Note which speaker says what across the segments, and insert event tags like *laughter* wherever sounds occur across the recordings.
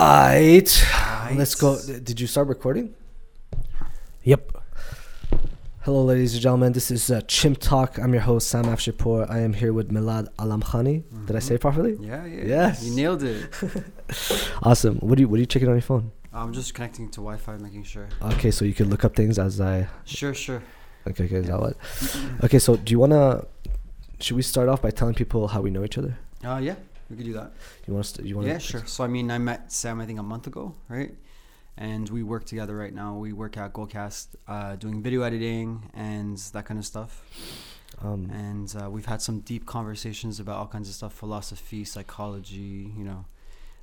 Speaker 1: Alright. Let's go. Did you start recording?
Speaker 2: Yep.
Speaker 1: Hello, ladies and gentlemen. This is uh, Chimp Talk. I'm your host, Sam Afshipur. I am here with Milad Alamkhani. Did I say it properly?
Speaker 3: Yeah, yeah.
Speaker 1: Yes.
Speaker 3: You nailed it. *laughs*
Speaker 1: Awesome. What do you What are you checking on your phone?
Speaker 3: I'm just connecting to Wi-Fi, making sure.
Speaker 1: Okay, so you can look up things as I.
Speaker 3: Sure, sure.
Speaker 1: Okay, okay, is that what? *laughs* Okay, so do you wanna? Should we start off by telling people how we know each other?
Speaker 3: Uh, yeah, we could do that.
Speaker 1: You want to? You want?
Speaker 3: Yeah, sure. So I mean, I met Sam I think a month ago, right? And we work together right now. We work at Goldcast, uh, doing video editing and that kind of stuff.
Speaker 1: Um,
Speaker 3: And uh, we've had some deep conversations about all kinds of stuff: philosophy, psychology, you know,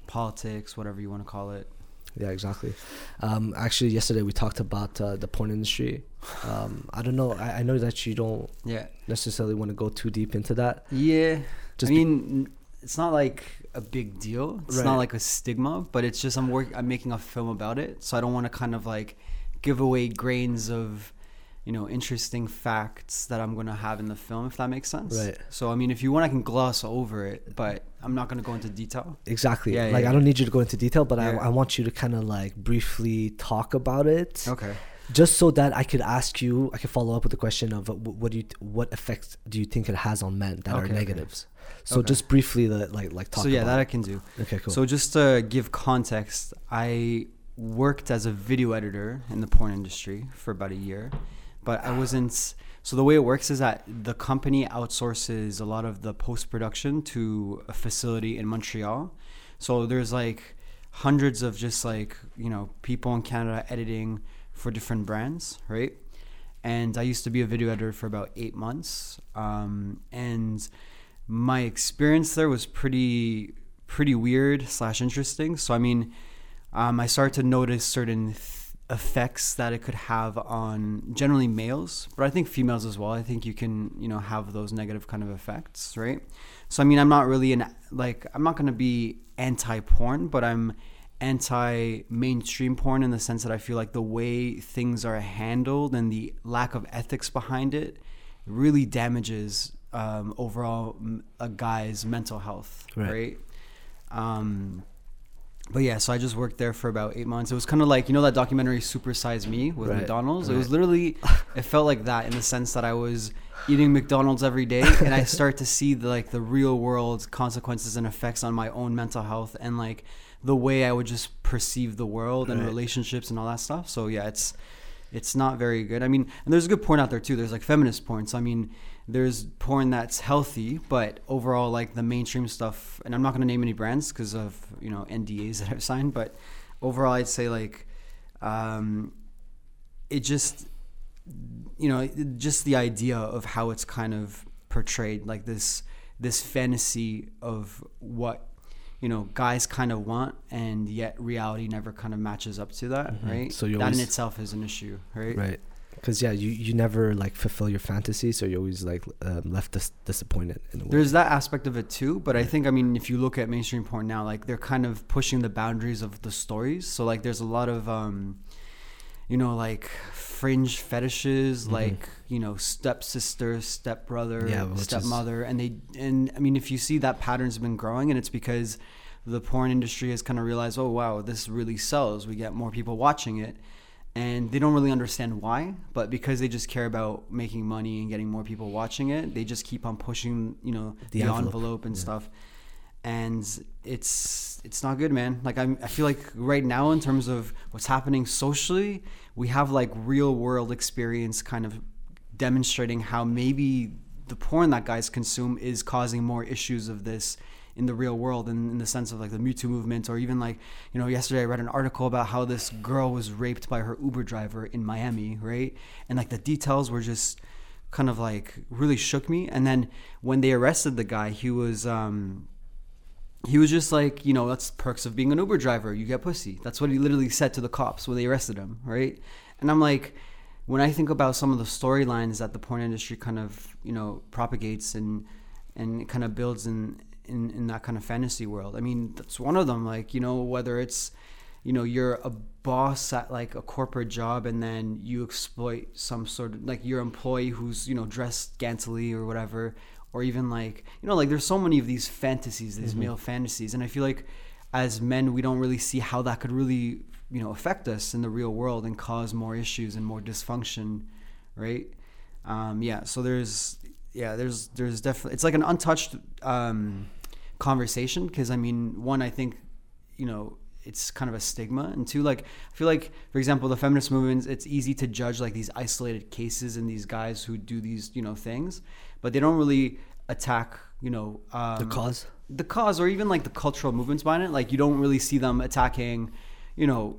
Speaker 3: politics, whatever you want to call it.
Speaker 1: Yeah, exactly. Um, actually, yesterday we talked about uh, the porn industry. Um, I don't know. I, I know that you don't
Speaker 3: Yeah.
Speaker 1: necessarily want to go too deep into that.
Speaker 3: Yeah.
Speaker 1: Just
Speaker 3: I mean, n- it's not like a big deal. It's
Speaker 1: Right.
Speaker 3: not like a stigma, but it's just I'm work I'm making a film about it, so I don't want to kind of like give away grains of you know interesting facts that I'm going to have in the film if that makes sense.
Speaker 1: Right.
Speaker 3: So I mean, if you want I can gloss over it, but I'm not going to go into detail.
Speaker 1: Exactly.
Speaker 3: Yeah,
Speaker 1: like
Speaker 3: yeah,
Speaker 1: I don't need you to go into detail, but
Speaker 3: Yeah.
Speaker 1: I, I want you to kind of like briefly talk about it,
Speaker 3: Okay.
Speaker 1: Just so that I could ask you. I could follow up with the question of uh, what do you what effects do you think it has on men that are
Speaker 3: Okay, okay.
Speaker 1: negatives? So
Speaker 3: Okay.
Speaker 1: just briefly, the, like like talk.
Speaker 3: So yeah, that I can do.
Speaker 1: Okay, cool.
Speaker 3: So just to give context, I worked as a video editor in the porn industry for about a year, but I wasn't. So the way it works is that the company outsources a lot of the post production to a facility in Montreal. So there's like hundreds of just like you know people in Canada editing for different brands, right? And I used to be a video editor for about eight months, um, and my experience there was pretty pretty weird slash interesting. So I mean, um, I started to notice certain th- effects that it could have on generally males, but I think females as well. I think you can you know have those negative kind of effects, right? So I mean, I'm not really an like I'm not gonna be anti porn, but I'm anti mainstream porn in the sense that I feel like the way things are handled and the lack of ethics behind it really damages um, overall a guy's mental health,
Speaker 1: Right.
Speaker 3: right? Um, but yeah, so I just worked there for about eight months. It was kind of like you know that documentary Super Size Me with
Speaker 1: Right,
Speaker 3: McDonald's. It was literally, it felt like that in the sense that I was eating McDonald's every day, *laughs* and I start to see the, like the real world consequences and effects on my own mental health and like the way I would just perceive the world and
Speaker 1: Right.
Speaker 3: relationships and all that stuff. So yeah, it's it's not very good. I mean, and there's a good porn out there too. There's like feminist porn. So I mean, there's porn that's healthy, but overall, like the mainstream stuff, and I'm not gonna name any brands because of you know NDAs *laughs* that I've signed, but overall, I'd say like, um, it just, you know, just the idea of how it's kind of portrayed, like this this fantasy of what you know guys kind of want and yet reality never kind of matches up to that right
Speaker 1: So you
Speaker 3: that in itself is an issue right
Speaker 1: right. Because yeah, you, you never like fulfill your fantasy, so you're always like um, left dis- disappointed in a way.
Speaker 3: There's that aspect of it too, but I think I mean if you look at mainstream porn now, like they're kind of pushing the boundaries of the stories. So like there's a lot of um you know like fringe fetishes like you know stepsister stepbrother
Speaker 1: Mm-hmm. Yeah, which is-
Speaker 3: stepmother and they and i mean if you see that pattern's been growing and it's because the porn industry has kind of realized oh wow this really sells we get more people watching it and they don't really understand why but because they just care about making money and getting more people watching it they just keep on pushing you know
Speaker 1: The
Speaker 3: the,
Speaker 1: envelope.
Speaker 3: envelope, and stuff and it's it's not good man. Like I'm, i feel like right now in terms of what's happening socially we have like real world experience kind of demonstrating how maybe the porn that guys consume is causing more issues of this in the real world and in the sense of like the Me Too movement or even like you know yesterday I read an article about how this girl was raped by her Uber driver in Miami right? And like the details were just kind of like really shook me. And then when they arrested the guy he was um he was just like, you know, that's perks of being an Uber driver. You get pussy. That's what he literally said to the cops when they arrested him, right? And I'm like, when I think about some of the storylines that the porn industry kind of, you know, propagates and and kind of builds in, in in that kind of fantasy world. I mean, that's one of them. Like, you know, whether it's you know you're a boss at like a corporate job and then you exploit some sort of like your employee who's you know dressed scantily or whatever or even like you know like there's so many of these fantasies these male fantasies and i feel like as men, we don't really see how that could really, you know, affect us in the real world and cause more issues and more dysfunction, right? Um, yeah. So there's, yeah, there's, there's definitely, it's like an untouched um, conversation because I mean, one, I think, you know, it's kind of a stigma and two like i feel like for example the feminist movements it's easy to judge like these isolated cases and these guys who do these you know things but they don't really attack you know um,
Speaker 1: The cause?
Speaker 3: the cause or even like the cultural movements behind it like you don't really see them attacking you know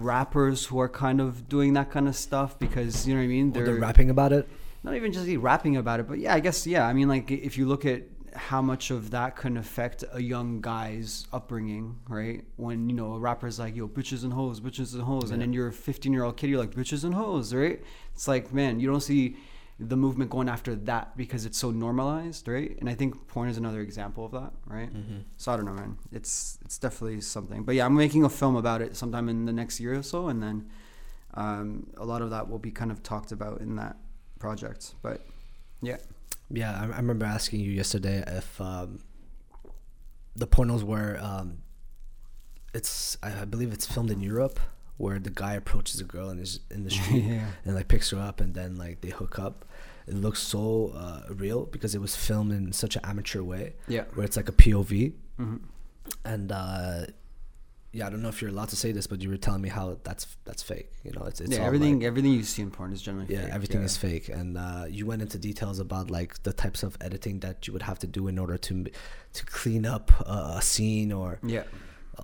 Speaker 3: rappers who are kind of doing that kind of stuff because you know what i mean
Speaker 1: Or they're rapping about it.
Speaker 3: not even just rapping about it, but yeah, I guess yeah. I mean, like if you look at how much of that can affect a young guy's upbringing, right? When you know a rapper's like, "Yo, bitches and hoes, bitches and hoes," and then you're a 15 year old kid, you're like, "Bitches and hoes," right? It's like, man, you don't see the movement going after that because it's so normalized, right? And I think porn is another example of that, right? So I don't know, man. It's it's definitely something. But yeah, I'm making a film about it sometime in the next year or so, and then um, a lot of that will be kind of talked about in that project. But yeah,
Speaker 1: Yeah, I, I remember asking you yesterday if um, the pornos were. Um, it's I believe it's filmed in Europe where the guy approaches a girl in his in the *laughs* street
Speaker 3: Yeah.
Speaker 1: and like picks her up and then like they hook up. It looks so uh, real because it was filmed in such an amateur way.
Speaker 3: Yeah.
Speaker 1: where it's like a POV
Speaker 3: Mhm.
Speaker 1: and. uh yeah, I don't know if you're allowed to say this, but you were telling me how that's that's fake. You know, it's, it's
Speaker 3: yeah, everything
Speaker 1: like-
Speaker 3: everything you see in porn is generally
Speaker 1: yeah
Speaker 3: fake.
Speaker 1: everything
Speaker 3: yeah.
Speaker 1: is fake and uh, you went into details about like the types of editing that you would have to do in order to to clean up uh, a scene or
Speaker 3: yeah.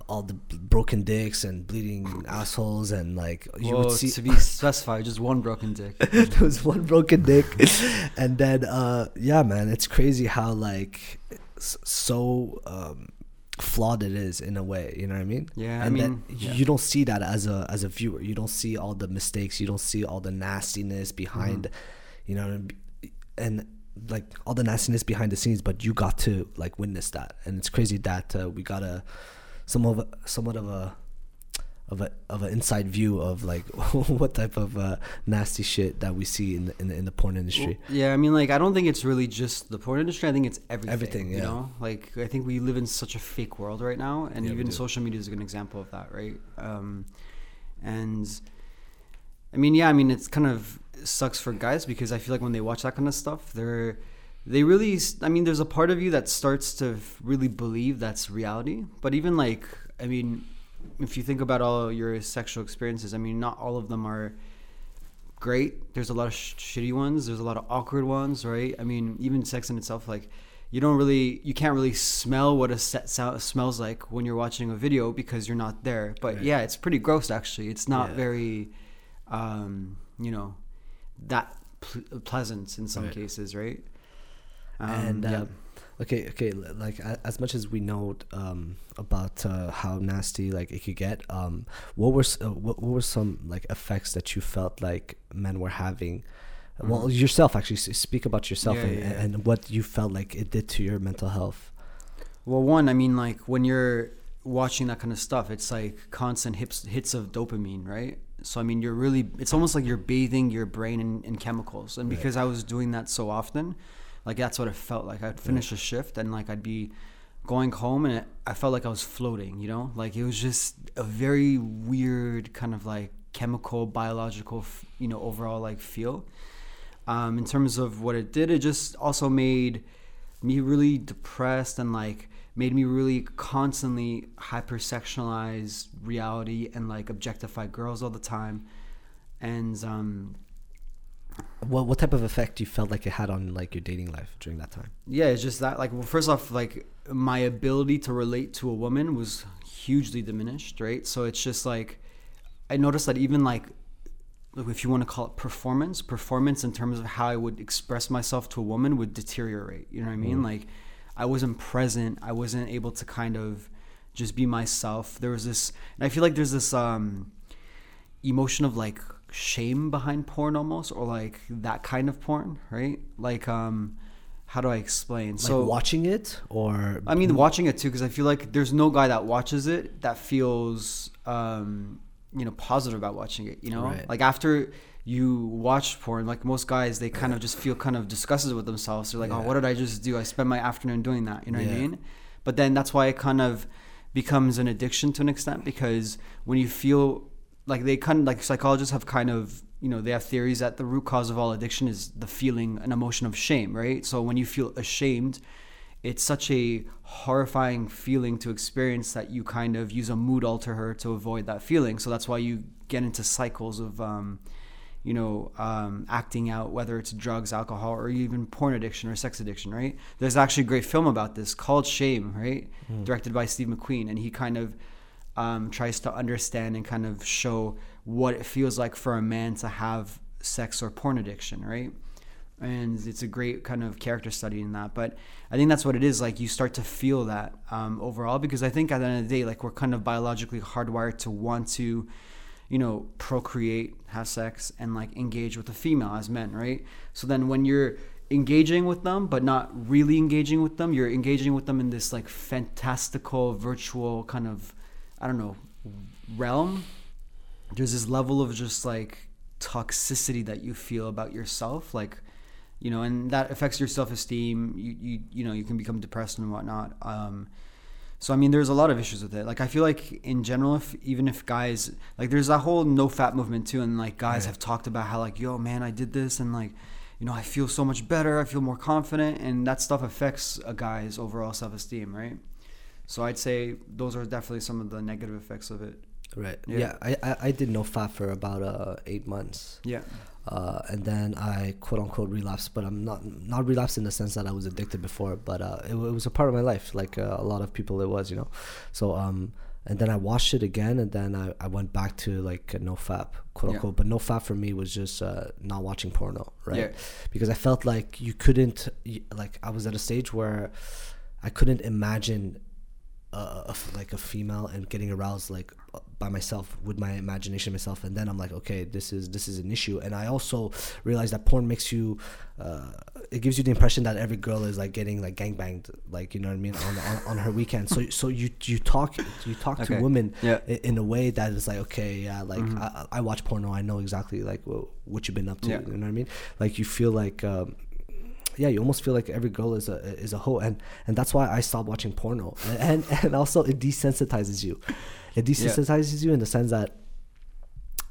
Speaker 1: All the broken dicks and bleeding assholes and like you
Speaker 3: well,
Speaker 1: would see
Speaker 3: to be *laughs* specified, just one broken dick. *laughs*
Speaker 1: there was one broken dick *laughs* and then uh yeah man it's crazy how like so um flawed it is in a way you know what i mean
Speaker 3: Yeah,
Speaker 1: and that
Speaker 3: mean,
Speaker 1: you-
Speaker 3: yeah.
Speaker 1: you don't see that as a as a viewer you don't see all the mistakes you don't see all the nastiness behind
Speaker 3: Mm-hmm.
Speaker 1: you know and like all the nastiness behind the scenes but you got to like witness that and it's crazy that uh, we got a some of a, somewhat of a of a of an inside view of like *laughs* what type of uh, nasty shit that we see in the, in the, in the porn industry.
Speaker 3: Yeah, I mean, like, I don't think it's really just the porn industry. I think it's everything.
Speaker 1: Everything,
Speaker 3: You
Speaker 1: yeah.
Speaker 3: know, like, I think we live in such a fake world right now, and
Speaker 1: Yeah,
Speaker 3: even social media is a good example of that, right? Um, and I mean, yeah, I mean, it's kind of sucks for guys because I feel like when they watch that kind of stuff, they're they really. I mean, there's a part of you that starts to really believe that's reality, but even like, I mean, if you think about all your sexual experiences, I mean, not all of them are great. There's a lot of sh- shitty ones. There's a lot of awkward ones, right? I mean, even sex in itself, like you don't really, you can't really smell what a set sou- smells like when you're watching a video because you're not there. But
Speaker 1: Right.
Speaker 3: yeah, it's pretty gross actually. It's not
Speaker 1: Yeah.
Speaker 3: very, um, you know, that ple- pleasant in some
Speaker 1: Right.
Speaker 3: cases, right? Um,
Speaker 1: and
Speaker 3: yeah.
Speaker 1: uh, okay, okay, like as much as we know um, about uh, how nasty like it could get, um, what were uh, what, what were some like effects that you felt like men were having? Well,
Speaker 3: Mhm.
Speaker 1: yourself actually speak about yourself
Speaker 3: Yeah,
Speaker 1: and,
Speaker 3: yeah,
Speaker 1: and what you felt like it did to your mental health.
Speaker 3: Well, one, I mean, like when you're watching that kind of stuff, it's like constant hits hits of dopamine, right? So I mean, you're really, it's almost like you're bathing your brain in, in chemicals, and
Speaker 1: Right.
Speaker 3: because I was doing that so often, like that's what it felt like. I'd finish a shift and like I'd be going home, and it, I felt like I was floating, you know, like it was just a very weird kind of like chemical, biological, f- you know, overall like feel. Um, in terms of what it did, it just also made me really depressed and like made me really constantly hypersexualize reality and like objectify girls all the time and um
Speaker 1: What what type of effect you felt like it had on like your dating life during that time?
Speaker 3: yeah it's just that like well first off like my ability to relate to a woman was hugely diminished right? So it's just like i noticed that even like if you want to call it performance performance in terms of how i would express myself to a woman would deteriorate you know what i mean? Like i wasn't present i wasn't able to kind of just be myself. There was this and i feel like there's this um emotion of like shame behind porn almost or like that kind of porn right like um how do i explain
Speaker 1: Like
Speaker 3: so
Speaker 1: watching it or
Speaker 3: I mean, watching it too, because I feel like there's no guy that watches it that feels, um, you know, positive about watching it. You know,
Speaker 1: Right.
Speaker 3: like after you watch porn, like most guys, they kind of just feel kind of disgusted with themselves. They're like, oh, what did I just do? I spent my afternoon doing that. You know what I mean? But then that's why it kind of becomes an addiction to an extent because when you feel like they kind of like psychologists have kind of you know they have theories that the root cause of all addiction is the feeling an emotion of shame right so when you feel ashamed it's such a horrifying feeling to experience that you kind of use a mood alter to avoid that feeling so that's why you get into cycles of um, you know, um, acting out, whether it's drugs, alcohol, or even porn addiction or sex addiction, right? There's actually a great film about this called Shame, right? Mm. Directed by Steve McQueen. And he kind of um, tries to understand and kind of show what it feels like for a man to have sex or porn addiction, right? And it's a great kind of character study in that. But I think that's what it is. Like you start to feel that um, overall because I think at the end of the day, like we're kind of biologically hardwired to want to you know, procreate, have sex, and like engage with a female as men, right? So then when you're engaging with them, but not really engaging with them, you're engaging with them in this like fantastical, virtual kind of, I don't know, realm. There's this level of just like toxicity that you feel about yourself, like, you know, and that affects your self esteem. You, you, you know, you can become depressed and whatnot. Um, so I mean, there's a lot of issues with it. Like I feel like in general, if even if guys like, there's that whole no fap movement too, and like guys right. have talked about how like, yo, man, I did this, and like, you know, I feel so much better. I feel more confident, and that stuff affects a guy's overall self esteem, right? So I'd say those are definitely some of the negative effects of it.
Speaker 1: Right. Yeah. yeah I, I I did no fap for about uh eight months.
Speaker 3: Yeah
Speaker 1: uh, and then I quote unquote relapsed, but I'm not not relapsed in the sense that I was addicted before, but uh, it, it, was a part of my life, like uh, a lot of people it was, you know. So um, and then I watched it again, and then I, I went back to like no fap, quote yeah. unquote. But no fap for me was just uh, not watching porno, right? Yeah. Because I felt like you couldn't, like I was at a stage where I couldn't imagine a, a, like a female and getting aroused like by myself with my imagination myself and then i'm like okay this is this is an issue and i also realized that porn makes you uh, it gives you the impression that every girl is like getting like gang banged like you know what i mean on on, on her weekend so so you you talk you talk okay. to women yeah. in, a way that is like okay yeah like mm-hmm. I, I, watch porno i know exactly like what, what you've been up to yeah. you know what i mean like you feel like um, yeah, you almost feel like every girl is a is a hoe, and and that's why I stopped watching porno, and *laughs* and, and also it desensitizes you, it desensitizes yeah. you in the sense that,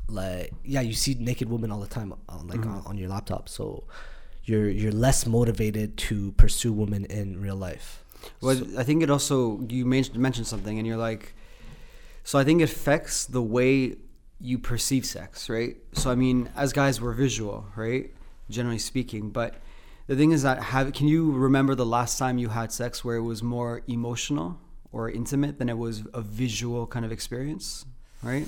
Speaker 1: like, yeah, you see naked women all the time on like mm-hmm. on, on, your laptop, so you're you're less motivated to pursue women in real life.
Speaker 3: Well, so, I think it also you mentioned something, and you're like, so I think it affects the way you perceive sex, right? So I mean, as guys, we're visual, right? Generally speaking, but the thing is that have can you remember the last time you had sex where it was more emotional or intimate than it was a visual kind of experience, right?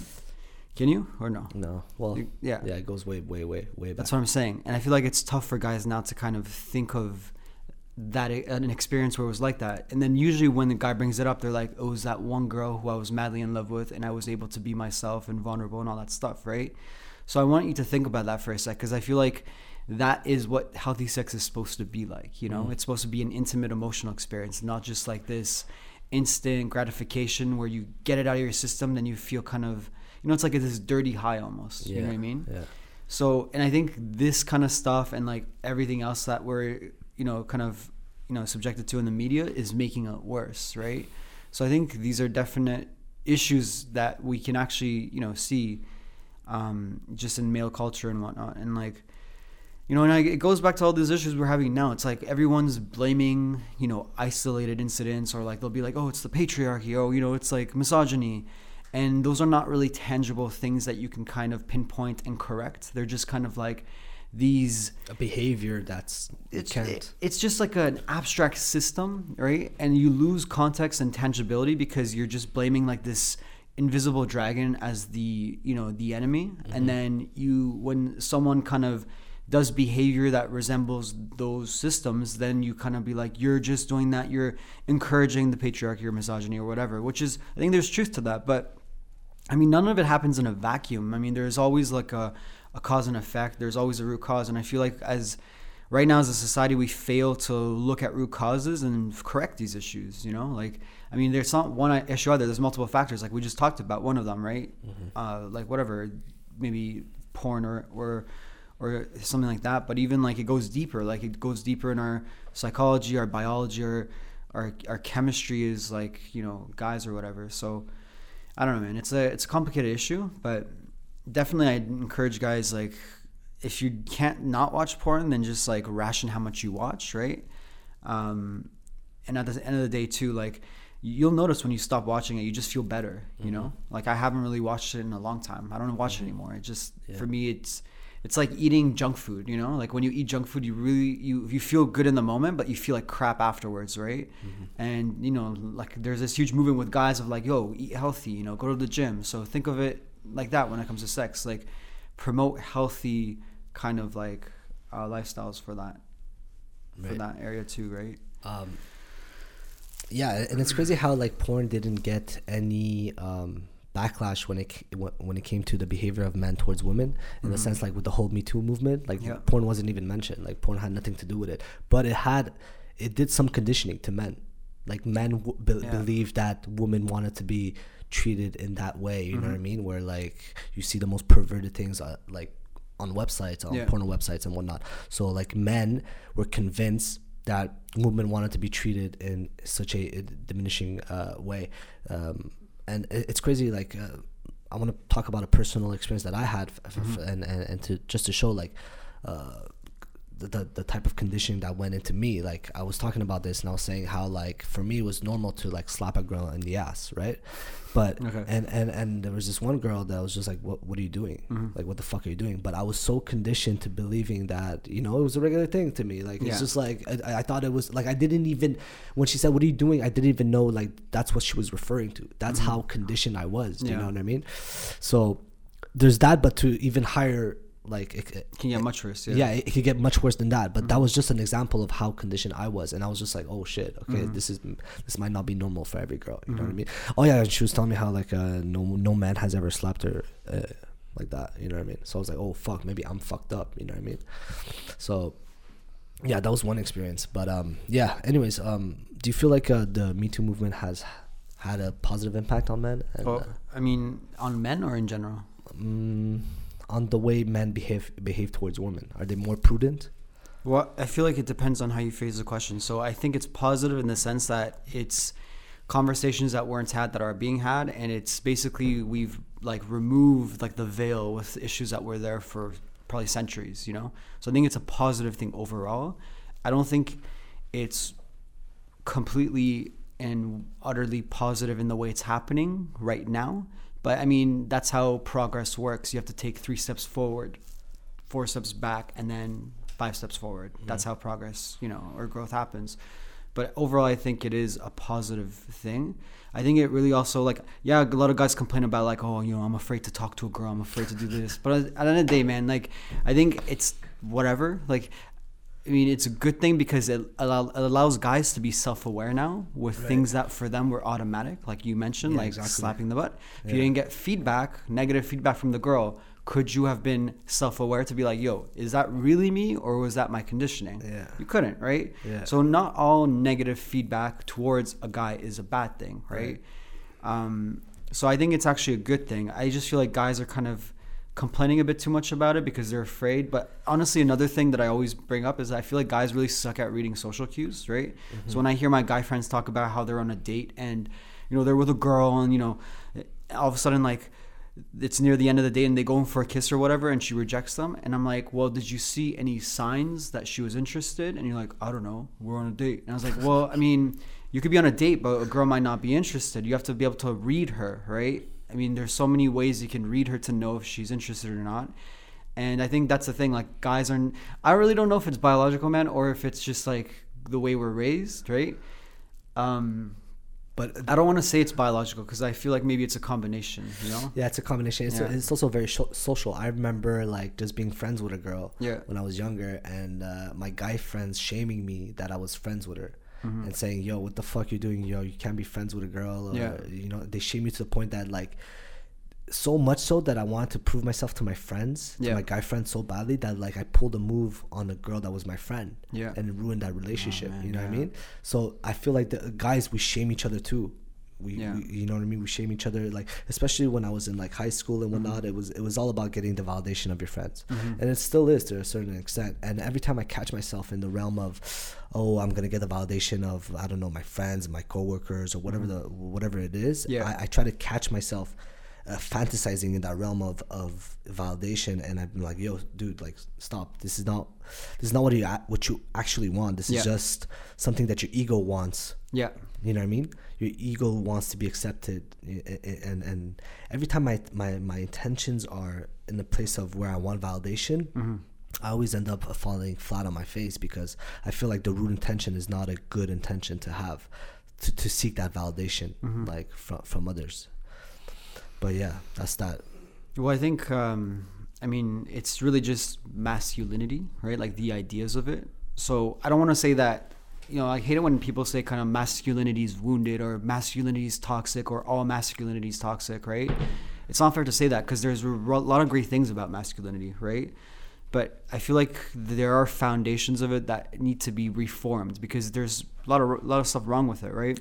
Speaker 3: Can you or no?
Speaker 1: No. Well, yeah, yeah, it goes way, way, way, way back.
Speaker 3: That's what I'm saying, and I feel like it's tough for guys now to kind of think of that eh, an experience where it was like that. And then usually when the guy brings it up, they're like, "Oh, it was that one girl who I was madly in love with, and I was able to be myself and vulnerable and all that stuff, right?" So I want you to think about that for a sec, because I feel like that is what healthy sex is supposed to be like you know mm. it's supposed to be an intimate emotional experience not just like this instant gratification where you get it out of your system then you feel kind of you know it's like this dirty high almost yeah. you know what i mean
Speaker 1: yeah
Speaker 3: so and i think this kind of stuff and like everything else that we're you know kind of you know subjected to in the media is making it worse right so i think these are definite issues that we can actually you know see um, just in male culture and whatnot and like you know, and I, it goes back to all these issues we're having now. It's like everyone's blaming, you know, isolated incidents, or like they'll be like, oh, it's the patriarchy, oh, you know, it's like misogyny. And those are not really tangible things that you can kind of pinpoint and correct. They're just kind of like these
Speaker 1: a behavior that's
Speaker 3: it's, it, it's just like an abstract system, right? And you lose context and tangibility because you're just blaming like this invisible dragon as the you know the enemy, mm-hmm. and then you when someone kind of does behavior that resembles those systems, then you kind of be like, you're just doing that. You're encouraging the patriarchy or misogyny or whatever, which is, I think there's truth to that. But I mean, none of it happens in a vacuum. I mean, there's always like a, a cause and effect, there's always a root cause. And I feel like as right now as a society, we fail to look at root causes and correct these issues, you know? Like, I mean, there's not one issue either. There's multiple factors. Like we just talked about one of them, right? Mm-hmm. Uh, like whatever, maybe porn or, or or something like that. But even like it goes deeper, like it goes deeper in our psychology, our biology, or our our chemistry is like you know guys or whatever. So I don't know, man. It's a it's a complicated issue, but definitely I encourage guys like if you can't not watch porn, then just like ration how much you watch, right? Um, and at the end of the day, too, like you'll notice when you stop watching it, you just feel better. You know, like I haven't really watched it in a long time. I don't watch it anymore. It just
Speaker 1: Yeah.
Speaker 3: for me, it's it's like eating junk food. You know, like when you eat junk food, you really you you feel good in the moment, but you feel like crap afterwards, right? And you know, like there's this huge movement with guys of like, yo, eat healthy. You know, go to the gym. So think of it like that when it comes to sex. Like promote healthy kind of like uh, lifestyles for that for that area too, right?
Speaker 1: um yeah and it's crazy how like porn didn't get any um backlash when it when- it came to the behavior of men towards women in the sense like with the whole me too movement like
Speaker 3: Yeah.
Speaker 1: porn wasn't even mentioned like porn had nothing to do with it but it had it did some conditioning to men like men w- be-
Speaker 3: Yeah.
Speaker 1: believed that women wanted to be treated in that way you know
Speaker 3: Mm-hmm.
Speaker 1: what i mean where like you see the most perverted things uh, like on websites on
Speaker 3: Yeah.
Speaker 1: porno websites and whatnot so like men were convinced that women wanted to be treated in such a, a diminishing uh, way um, and it's crazy like uh, i want to talk about a personal experience that i had f- f-
Speaker 3: Mm-hmm.
Speaker 1: and, and, and to just to show like uh, the, the, the type of conditioning that went into me. Like i was talking about this and i was saying how like for me it was normal to like slap a girl in the ass right? But
Speaker 3: Okay.
Speaker 1: and and and there was this one girl that was just like what what are you doing?
Speaker 3: Mm-hmm.
Speaker 1: like what the fuck are you doing? But i was so conditioned to believing that you know it was a regular thing to me. Like it's
Speaker 3: Yeah.
Speaker 1: just like I, I thought it was like i didn't even when she said what are you doing? I didn't even know like that's what she was referring to. That's how conditioned i was. Do you
Speaker 3: Mm-hmm.
Speaker 1: Know what i mean? So there's that but to even higher like it, it-
Speaker 3: Can get much worse.
Speaker 1: yeah, it, it could get much worse than that. But that was just an example of how conditioned I was, and I was just like, oh shit, okay, this is this might not be normal for every girl. You know what I mean? Oh yeah, and she was telling me how like uh, no no man has ever slapped her uh, like that. You know what I mean? So I was like, oh fuck, maybe I'm fucked up. You know what I mean? So yeah, that was one experience. But um, yeah. Anyways, um, do you feel like uh, the Me Too movement has had a positive impact on men? And,
Speaker 3: Well, I mean, on men or in general?
Speaker 1: uh, mm, on the way men behave behave towards women, are they more prudent?
Speaker 3: Well, I feel like it depends on how you phrase the question. So I think it's positive in the sense that it's conversations that weren't had that are being had, and it's basically we've like removed like the veil with issues that were there for probably centuries. You know, so I think it's a positive thing overall. I don't think it's completely and utterly positive in the way it's happening right now. But I mean, that's how progress works. You have to take three steps forward, four steps back, and then five steps forward. Mm-hmm. That's how progress, you know, or growth happens. But overall, I think it is a positive thing. I think it really also like yeah, a lot of guys complain about like oh you know I'm afraid to talk to a girl, I'm afraid to do this. But at the end of the day, man, like I think it's whatever. Like I mean, it's a good thing because it, allow, it allows guys to be self-aware now with things that for them were automatic, like you mentioned,
Speaker 1: Yeah,
Speaker 3: like
Speaker 1: exactly.
Speaker 3: slapping the butt. If you didn't get feedback, negative feedback from the girl, could you have been self-aware to be like, "Yo, is that really me, or was that my conditioning?"
Speaker 1: Yeah.
Speaker 3: You couldn't, right?
Speaker 1: Yeah.
Speaker 3: So not all negative feedback towards a guy is a bad thing, right?
Speaker 1: Right.
Speaker 3: Um, so I think it's actually a good thing. I just feel like guys are kind of complaining a bit too much about it because they're afraid. But honestly, another thing that I always bring up is I feel like guys really suck at reading social cues, right? So mm-hmm. when I hear my guy friends talk about how they're on a date and you know they're with a girl and you know all of a sudden like it's near the end of the day and they go in for a kiss or whatever and she rejects them. And i'm like well did you see any signs that she was interested? And you're like i don't know. We're on a date. And i was like well i mean you could be on a date but a girl might not be interested. You have to be able to read her right i mean there's so many ways you can read her to know if she's interested or not and i think that's the thing like guys are i really don't know if it's biological man or if it's just like the way we're raised right um
Speaker 1: But
Speaker 3: I don't want to say it's biological because I feel like maybe it's a combination, you know?
Speaker 1: Yeah, it's a combination. It's,
Speaker 3: Yeah.
Speaker 1: it's also very sho- social. I remember like just being friends with a girl
Speaker 3: Yeah.
Speaker 1: when I was younger, and uh, my guy friends shaming me that I was friends with her.
Speaker 3: Mm-hmm.
Speaker 1: And saying, "Yo, what the fuck you doing? Yo, you can't be friends with a girl." Or,
Speaker 3: Yeah.
Speaker 1: You know, they shame me to the point that like, so much so that I wanted to prove myself to my friends, to
Speaker 3: Yeah.
Speaker 1: my guy friends, so badly that like I pulled a move on a girl that was my friend.
Speaker 3: Yeah.
Speaker 1: And it ruined that relationship.
Speaker 3: man,
Speaker 1: you know what I mean? So I feel like the guys we shame each other too we,
Speaker 3: Yeah.
Speaker 1: we you know what I mean. We shame each other. Like especially when I was in like high school and
Speaker 3: Mm-hmm.
Speaker 1: whatnot, it was it was all about getting the validation of your friends, and it still is to a certain extent. And every time I catch myself in the realm of, oh, I'm gonna get the validation of I don't know my friends, my coworkers, or whatever the whatever it is.
Speaker 3: Mm-hmm. Yeah.
Speaker 1: I, I try to catch myself uh, fantasizing in that realm of, of validation and i'm like yo dude like stop this is not this is not what you what you actually want this
Speaker 3: Yeah.
Speaker 1: is just something that your ego wants
Speaker 3: Yeah.
Speaker 1: you know what i mean your ego wants to be accepted and and every time my my, my intentions are in the place of where i want validation I always end up falling flat on my face because I feel like the root intention is not a good intention to have, to, to seek that validation like from from others. But yeah, that's that.
Speaker 3: Well, I think, um, I mean, it's really just masculinity, right? Like the ideas of it. So I don't want to say that, you know, I hate it when people say kind of masculinity is wounded or masculinity is toxic or all masculinity is toxic, right? It's not fair to say that because there's a lot of great things about masculinity, right? But I feel like there are foundations of it that need to be reformed because there's a lot of a lot of stuff wrong with it, right?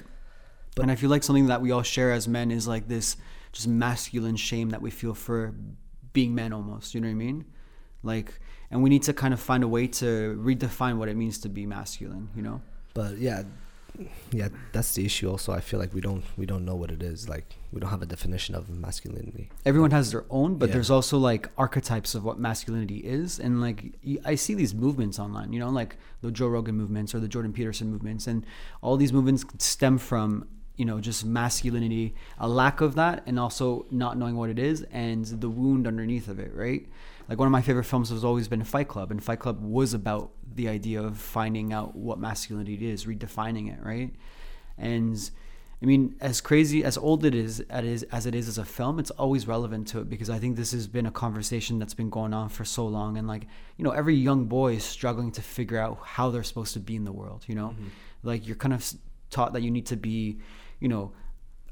Speaker 3: But, and I feel like something that we all share as men is like this just masculine shame that we feel for being men almost. You know what I mean? Like, and we need to kind of find a way to redefine what it means to be masculine. You know?
Speaker 1: But yeah, yeah, that's the issue. Also, I feel like we don't we don't know what it is. Like we don't have a definition of masculinity.
Speaker 3: Everyone has their own, but
Speaker 1: Yeah.
Speaker 3: there's also like archetypes of what masculinity is, and like I see these movements online. You know, like the Joe Rogan movements or the Jordan Peterson movements, and all these movements stem from you know just masculinity, a lack of that, and also not knowing what it is, and the wound underneath of it. Right? Like one of my favorite films has always been Fight Club, and Fight Club was about the idea of finding out what masculinity is, redefining it. Right? And I mean, as crazy as old it is, as it is as a film, it's always relevant to it because I think this has been a conversation that's been going on for so long, and like you know, every young boy is struggling to figure out how they're supposed to be in the world. You know, mm-hmm. like you're kind of taught that you need to be, you know,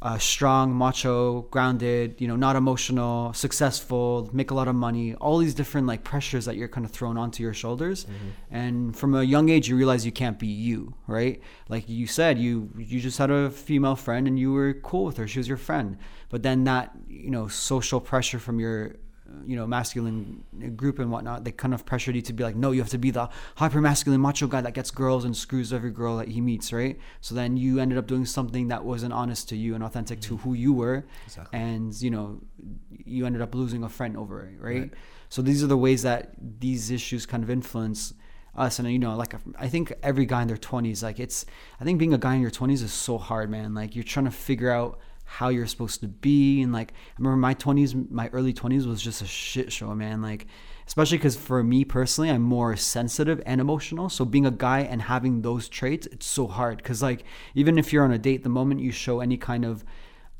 Speaker 3: uh, strong, macho, grounded, you know, not emotional, successful, make a lot of money, all these different like pressures that you're kind of thrown onto your shoulders. And from a young age, you realize you can't be you, right? Like you said, you you just had a female friend and you were cool with her; she was your friend. But then that you know social pressure from your Uh, you know masculine uh, group and whatnot they kind of pressured you to be like no you have to be the hyper masculine macho guy that gets girls and screws every girl that he meets right so then you ended up doing something that wasn't honest to you and authentic to mm-hmm. who you were
Speaker 1: Exactly.
Speaker 3: and you know you ended up losing a friend over it right?
Speaker 1: Right.
Speaker 3: so these are the ways that these issues kind of influence us and you know like i think every guy in their 20s like it's i think being a guy in your 20s is so hard man like you're trying to figure out how you're supposed to be. And like i remember my 20s my early 20s was just a shit show man. Like especially because for me personally i'm more sensitive and emotional. So being a guy and having those traits it's so hard because like even if you're on a date the moment you show any kind of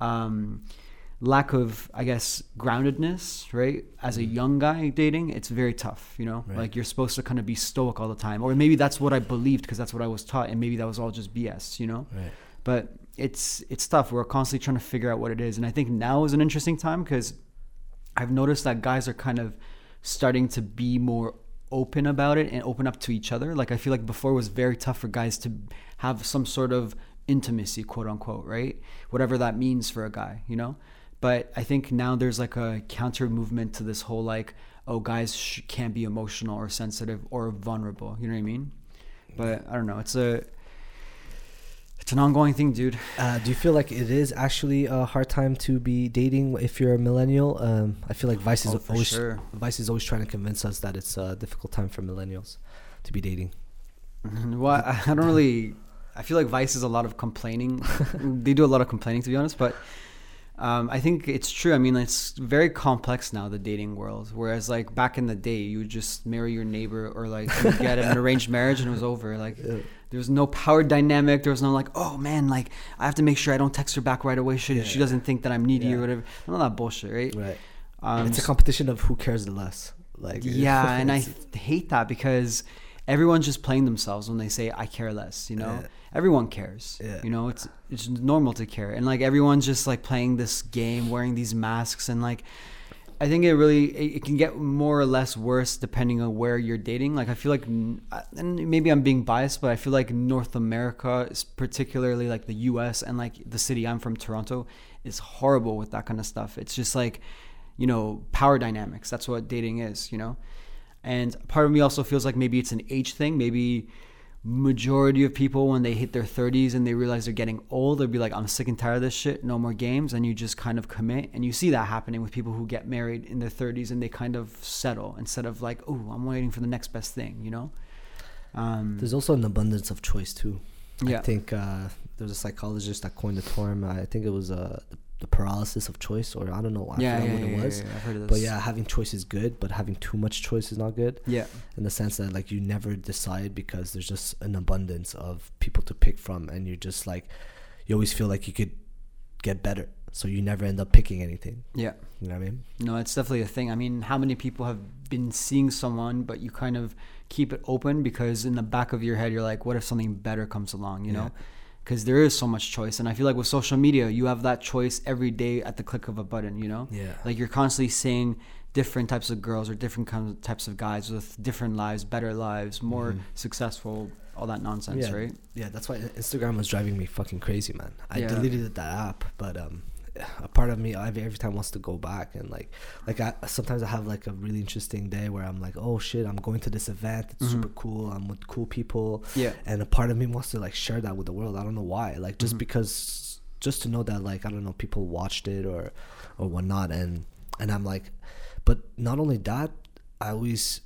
Speaker 3: um lack of i guess groundedness right as a young guy dating it's very tough you know?
Speaker 1: Right.
Speaker 3: like you're supposed to kind of be stoic all the time. Or maybe that's what i believed because that's what i was taught. And maybe that was all just bs you know?
Speaker 1: Right.
Speaker 3: but it's it's tough. We're constantly trying to figure out what it is. And i think now is an interesting time because i've noticed that guys are kind of starting to be more open about it and open up to each other. Like i feel like before it was very tough for guys to have some sort of intimacy quote unquote right? Whatever that means for a guy you know? But i think now there's like a counter movement to this whole like oh guys sh- can't be emotional or sensitive or vulnerable. You know what i mean? But i don't know. It's a it's an ongoing thing dude
Speaker 1: Uh, do you feel like it is actually a hard time to be dating if you're a millennial? Um, I feel like Vice is
Speaker 3: Oh,
Speaker 1: always
Speaker 3: sure.
Speaker 1: Vice is always trying to convince us that it's a difficult time for millennials to be dating.
Speaker 3: Well, I I don't really. I feel like Vice is a lot of complaining. *laughs* they do a lot of complaining, to be honest. But um, I think it's true. I mean, it's very complex now, the dating world. Whereas, like back in the day, you would just marry your neighbor or like you get an *laughs* arranged marriage and it was over. Like there was no power dynamic. There was no like, oh man, like I have to make sure I don't text her back right away. She she
Speaker 1: Yeah.
Speaker 3: doesn't think that I'm needy
Speaker 1: Yeah.
Speaker 3: or whatever. None of that bullshit, right?
Speaker 1: Right.
Speaker 3: Um,
Speaker 1: it's a competition of who cares the less. Like
Speaker 3: yeah, *laughs* and I hate that because everyone's just playing themselves when they say I care less. You know,
Speaker 1: Yeah.
Speaker 3: Everyone cares.
Speaker 1: Yeah.
Speaker 3: You know, it's it's normal to care, and like everyone's just like playing this game, wearing these masks, and like I think it really it, it can get more or less worse depending on where you're dating. Like I feel like, and maybe I'm being biased, but I feel like North America, is particularly like the U.S. and like the city I'm from, Toronto, is horrible with that kind of stuff. It's just like, you know, power dynamics. That's what dating is, you know. And part of me also feels like maybe it's an age thing. Maybe majority of people when they hit their 30s and they realize they're getting old they'll be like i'm sick and tired of this shit no more games and you just kind of commit and you see that happening with people who get married in their 30s and they kind of settle instead of like oh i'm waiting for the next best thing you know um,
Speaker 1: There's also an abundance of choice too.
Speaker 3: Yeah.
Speaker 1: I think uh, there was a psychologist that coined the term. I think it was uh, the paralysis of choice, or I don't know. I
Speaker 3: yeah,
Speaker 1: forgot
Speaker 3: yeah,
Speaker 1: what
Speaker 3: yeah,
Speaker 1: it was.
Speaker 3: yeah, yeah, I've heard of this.
Speaker 1: But yeah, having choice is good, but having too much choice is not good.
Speaker 3: yeah
Speaker 1: In the sense that like you never decide because there's just an abundance of people to pick from, and you're just like, you always feel like you could get better, so you never end up picking anything.
Speaker 3: yeah
Speaker 1: You know what I mean?
Speaker 3: No, it's definitely a thing. I mean, how many people have been seeing someone, but you kind of keep it open because in the back of your head, you're like, what if something better comes along, you know? Because there is so much choice. And I feel like with social media, you have that choice every day at the click of a button, you know?
Speaker 1: Yeah.
Speaker 3: Like you're constantly seeing different types of girls or different kinds of types of guys with different lives, better lives, more successful, all that nonsense,
Speaker 1: yeah,
Speaker 3: right?
Speaker 1: Yeah, that's why Instagram was driving me fucking crazy, man. I
Speaker 3: Yeah.
Speaker 1: deleted that app, but um, a part of me every, every time wants to go back and like, like I sometimes I have like a really interesting day where I'm like, oh shit, I'm going to this event. It's super cool. I'm with cool people.
Speaker 3: Yeah.
Speaker 1: and a part of me wants to like share that with the world. I don't know why. Like
Speaker 3: Mm-hmm.
Speaker 1: just because, just to know that like I don't know people watched it or or whatnot, and and I'm like, but not only that, I always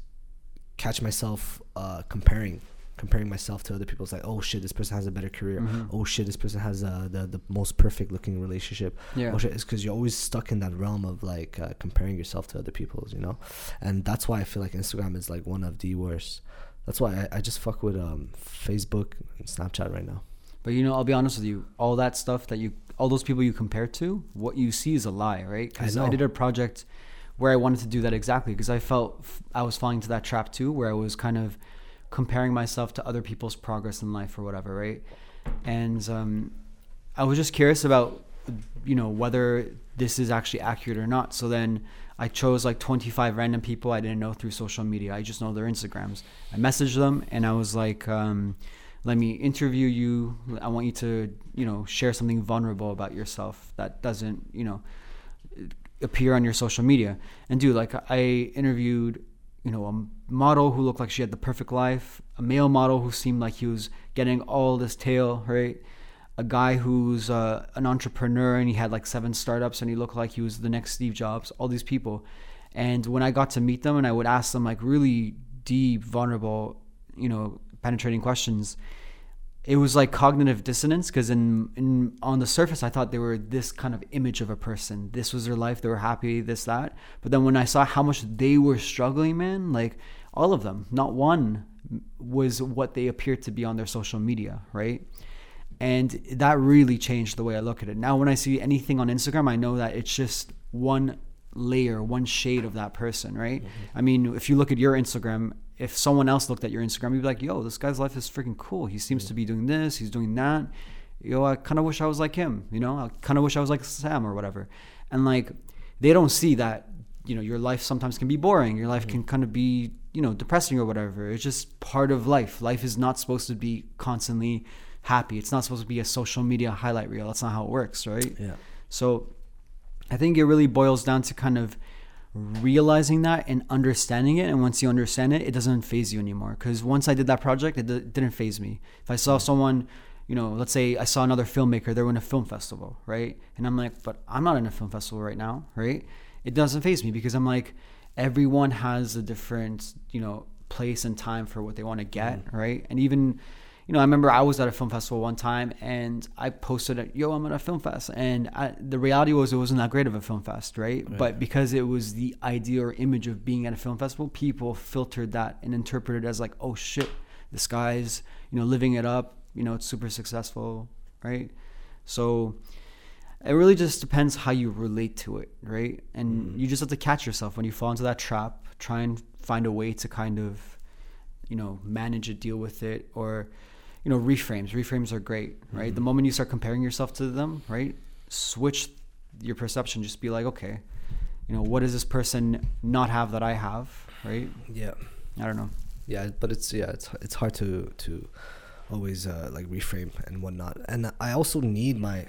Speaker 1: catch myself uh, comparing comparing myself to other people. It's like, oh shit, this person has a better career.
Speaker 3: Mhm.
Speaker 1: Oh shit, this person has uh, the the most perfect looking relationship.
Speaker 3: Yeah.
Speaker 1: Oh shit, it's because you're always stuck in that realm of like uh, comparing yourself to other people's, you know. And that's why I feel like Instagram is like one of the worst. That's why I, I just fuck with um, Facebook and Snapchat right now.
Speaker 3: But you know, I'll be honest with you. All that stuff that you, all those people you compare to, what you see is a lie, right? Because
Speaker 1: I
Speaker 3: I, did a project where I wanted to do that exactly because I felt f- I was falling into that trap too, where I was kind of comparing myself to other people's progress in life or whatever, right? And um, I was just curious about, you know, whether this is actually accurate or not. So then I chose like 25 random people I didn't know through social media. I just know their Instagrams. I messaged them and I was like, um, let me interview you. I want you to, you know, share something vulnerable about yourself that doesn't, you know, appear on your social media. And dude, like I interviewed, you know, a model who looked like she had the perfect life, a male model who seemed like he was getting all this tail, right? A guy who's uh, an entrepreneur and he had like seven startups and he looked like he was the next Steve Jobs, all these people. And when I got to meet them and I would ask them like really deep, vulnerable, you know, penetrating questions, it was like cognitive dissonance because in, in on the surface I thought they were this kind of image of a person. This was their life. They were happy. This that. But then when I saw how much they were struggling, man, like all of them, not one was what they appeared to be on their social media, right? And that really changed the way I look at it. Now when I see anything on Instagram, I know that it's just one layer, one shade of that person, right? Mm-hmm. I mean, if you look at your Instagram, if someone else looked at your Instagram, you'd be like, yo, this guy's life is freaking cool. He seems to be doing this, he's doing that. Yo, I kind of wish I was like him, you know? I kind of wish I was like Sam or whatever. And like, they don't see that, you know, your life sometimes can be boring. Your life can mm-hmm. kind of be, you know, depressing or whatever. It's just part of life. Life is not supposed to be constantly happy. It's not supposed to be a social media highlight reel. That's not how it works, right?
Speaker 1: Yeah.
Speaker 3: So I think it really boils down to kind of realizing that and understanding it. And once you understand it, it doesn't faze you anymore. Because once I did that project, it d- didn't faze me. If I saw mm. someone, you know, let's say I saw another filmmaker, they're in a film festival, right? And I'm like, but I'm not in a film festival right now, right? It doesn't faze me because I'm like, everyone has a different, you know, place and time for what they want to get, mm. right? And even, you know, I remember I was at a film festival one time and I posted, it, "Yo, I'm at a film fest," and I, the reality was it wasn't that great of a film fest, right? But because it was the idea or image of being at a film festival, people filtered that and interpreted it as like, "Oh shit, this guy's you know living it up," you know, it's super successful, right? So it really just depends how you relate to it, right? And mm-hmm. you just have to catch yourself when you fall into that trap. Try and find a way to kind of, you know, manage it, deal with it, or, you know, reframes. Reframes are great, right? Mm-hmm. The moment you start comparing yourself to them, right? Switch your perception. Just be like, okay, you know, what does this person not have that I have, right?
Speaker 1: Yeah.
Speaker 3: I don't know.
Speaker 1: Yeah, but it's yeah, it's it's hard to to always uh, like reframe and whatnot. And I also need my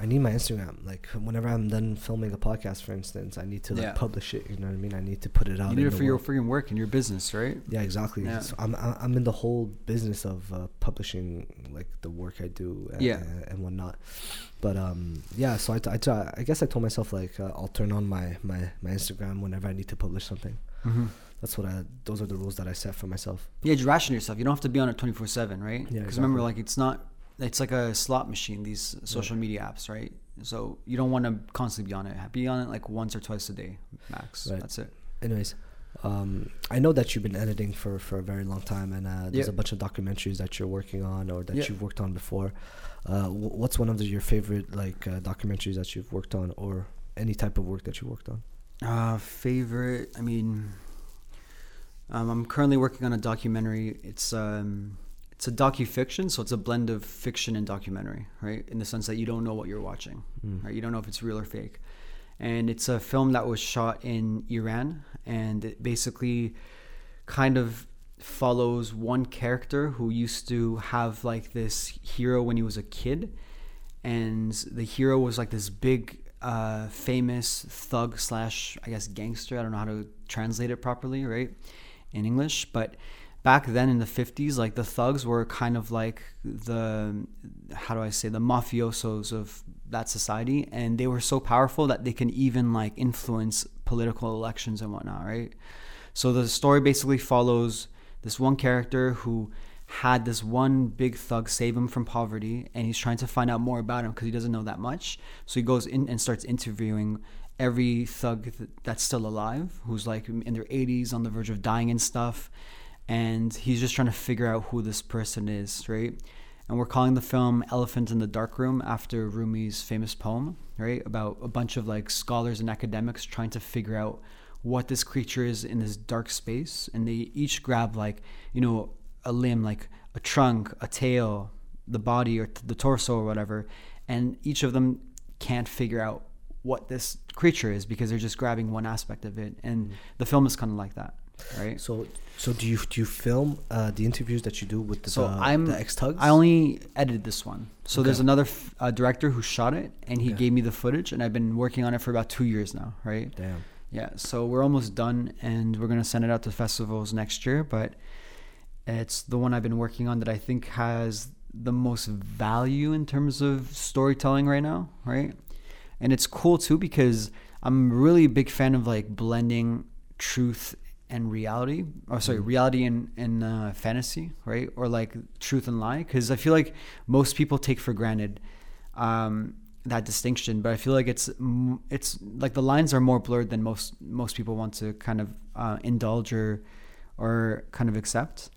Speaker 1: I need my Instagram. Like whenever I'm done filming a podcast, for instance, I need to like
Speaker 3: Yeah.
Speaker 1: publish it. You know what I mean? I need to put it out.
Speaker 3: You need it for your freaking work and your business, right?
Speaker 1: Yeah, exactly.
Speaker 3: Yeah.
Speaker 1: So I'm I'm in the whole business of uh, publishing like the work I do and,
Speaker 3: Yeah.
Speaker 1: and whatnot. But um yeah, so I, t- I, t- I guess I told myself like uh, I'll turn on my, my my Instagram whenever I need to publish something.
Speaker 3: Mm-hmm.
Speaker 1: That's what I those are the rules that I set for myself.
Speaker 3: Yeah, just ration yourself. You don't have to be on it 24 7, right?
Speaker 1: Yeah,
Speaker 3: Because remember, like, it's not, it's like a slot machine, these social media apps, right? So you don't want to constantly be on it. Be on it like once or twice a day, max.
Speaker 1: Right.
Speaker 3: That's it.
Speaker 1: Anyways, um, I know that you've been editing for, for a very long time, and uh, there's
Speaker 3: Yeah.
Speaker 1: a bunch of documentaries that you're working on or that
Speaker 3: Yeah.
Speaker 1: you've worked on before. Uh, wh- what's one of the, your favorite like uh, documentaries that you've worked on, or any type of work that you worked on?
Speaker 3: Uh, favorite, I mean, um, I'm currently working on a documentary. It's, um, it's a docu-fiction, so it's a blend of fiction and documentary, right? In the sense that you don't know what you're watching,
Speaker 1: Mm.
Speaker 3: right? You don't know if it's real or fake. And it's a film that was shot in Iran, and it basically kind of follows one character who used to have like this hero when he was a kid, and the hero was like this big, uh, famous thug slash I guess gangster. I don't know how to translate it properly, right, in English, but back then in the 50s like the thugs were kind of like the how do i say the mafiosos of that society and they were so powerful that they can even like influence political elections and whatnot right? So the story basically follows this one character who had this one big thug save him from poverty and he's trying to find out more about him because he doesn't know that much so he goes in and starts interviewing every thug th- that's still alive who's like in their 80s on the verge of dying and stuff and he's just trying to figure out who this person is, right? And we're calling the film Elephant in the Dark Room after Rumi's famous poem, right? About a bunch of like scholars and academics trying to figure out what this creature is in this dark space. And they each grab like, you know, a limb, like a trunk, a tail, the body or t- the torso or whatever. And each of them can't figure out what this creature is because they're just grabbing one aspect of it. And the film is kind of like that, right?
Speaker 1: So, so do you do you film uh, the interviews that you do with the,
Speaker 3: So
Speaker 1: the,
Speaker 3: I'm
Speaker 1: the ex tugs?
Speaker 3: I only edited this one. So there's another f- uh, director who shot it, and he
Speaker 1: Okay.
Speaker 3: gave me the footage, and I've been working on it for about two years now. Right?
Speaker 1: Damn.
Speaker 3: Yeah. So we're almost done, and we're gonna send it out to festivals next year. But it's the one I've been working on that I think has the most value in terms of storytelling right now. Right? And it's cool too because I'm really a big fan of like blending truth and reality or sorry reality and, and uh, fantasy right or like truth and lie because i feel like most people take for granted um, that distinction but i feel like it's it's like the lines are more blurred than most most people want to kind of uh, indulge or or kind of accept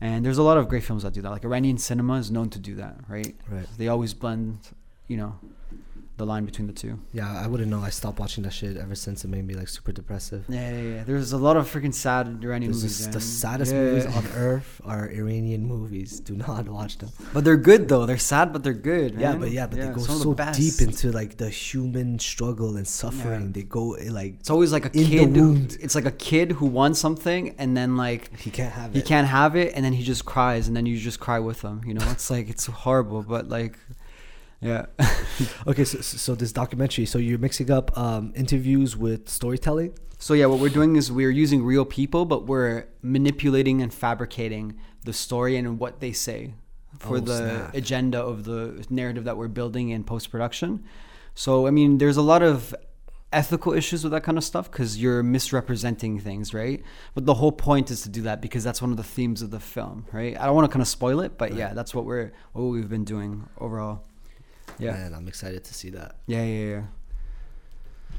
Speaker 3: and there's a lot of great films that do that like iranian cinema is known to do that right
Speaker 1: Right.
Speaker 3: they always blend you know the line between the two
Speaker 1: Yeah, I wouldn't know. I stopped watching that shit ever since it made me like super depressive.
Speaker 3: yeah yeah, yeah. there's a lot of freaking sad iranian
Speaker 1: This
Speaker 3: movies
Speaker 1: is the saddest
Speaker 3: Yeah.
Speaker 1: movies on *laughs* earth are Iranian movies. Do not watch them.
Speaker 3: But they're good though. They're sad, but they're good.
Speaker 1: Yeah, but yeah, but they go
Speaker 3: of the
Speaker 1: so deep into like the human struggle and suffering.
Speaker 3: Yeah.
Speaker 1: They go eh, like
Speaker 3: It's always like a kid. It's like a kid who wants something, and then like
Speaker 1: he can't have it.
Speaker 3: he can't have it, and then he just cries, and then you just cry with him. You know, it's like it's horrible, but like, yeah, *laughs*
Speaker 1: Okay, so, so this documentary. So you're mixing up um, interviews with storytelling.
Speaker 3: So yeah, what we're doing is we're using real people, but we're manipulating and fabricating the story and what they say for
Speaker 1: Oh,
Speaker 3: the
Speaker 1: snap.
Speaker 3: agenda of the narrative that we're building in post production. So I mean, there's a lot of ethical issues with that kind of stuff because you're misrepresenting things, right? But the whole point is to do that because that's one of the themes of the film, right? I don't want to kind of spoil it, but yeah, that's what we're what we've been doing overall. Yeah,
Speaker 1: Man, I'm excited to see that.
Speaker 3: yeah, yeah, yeah.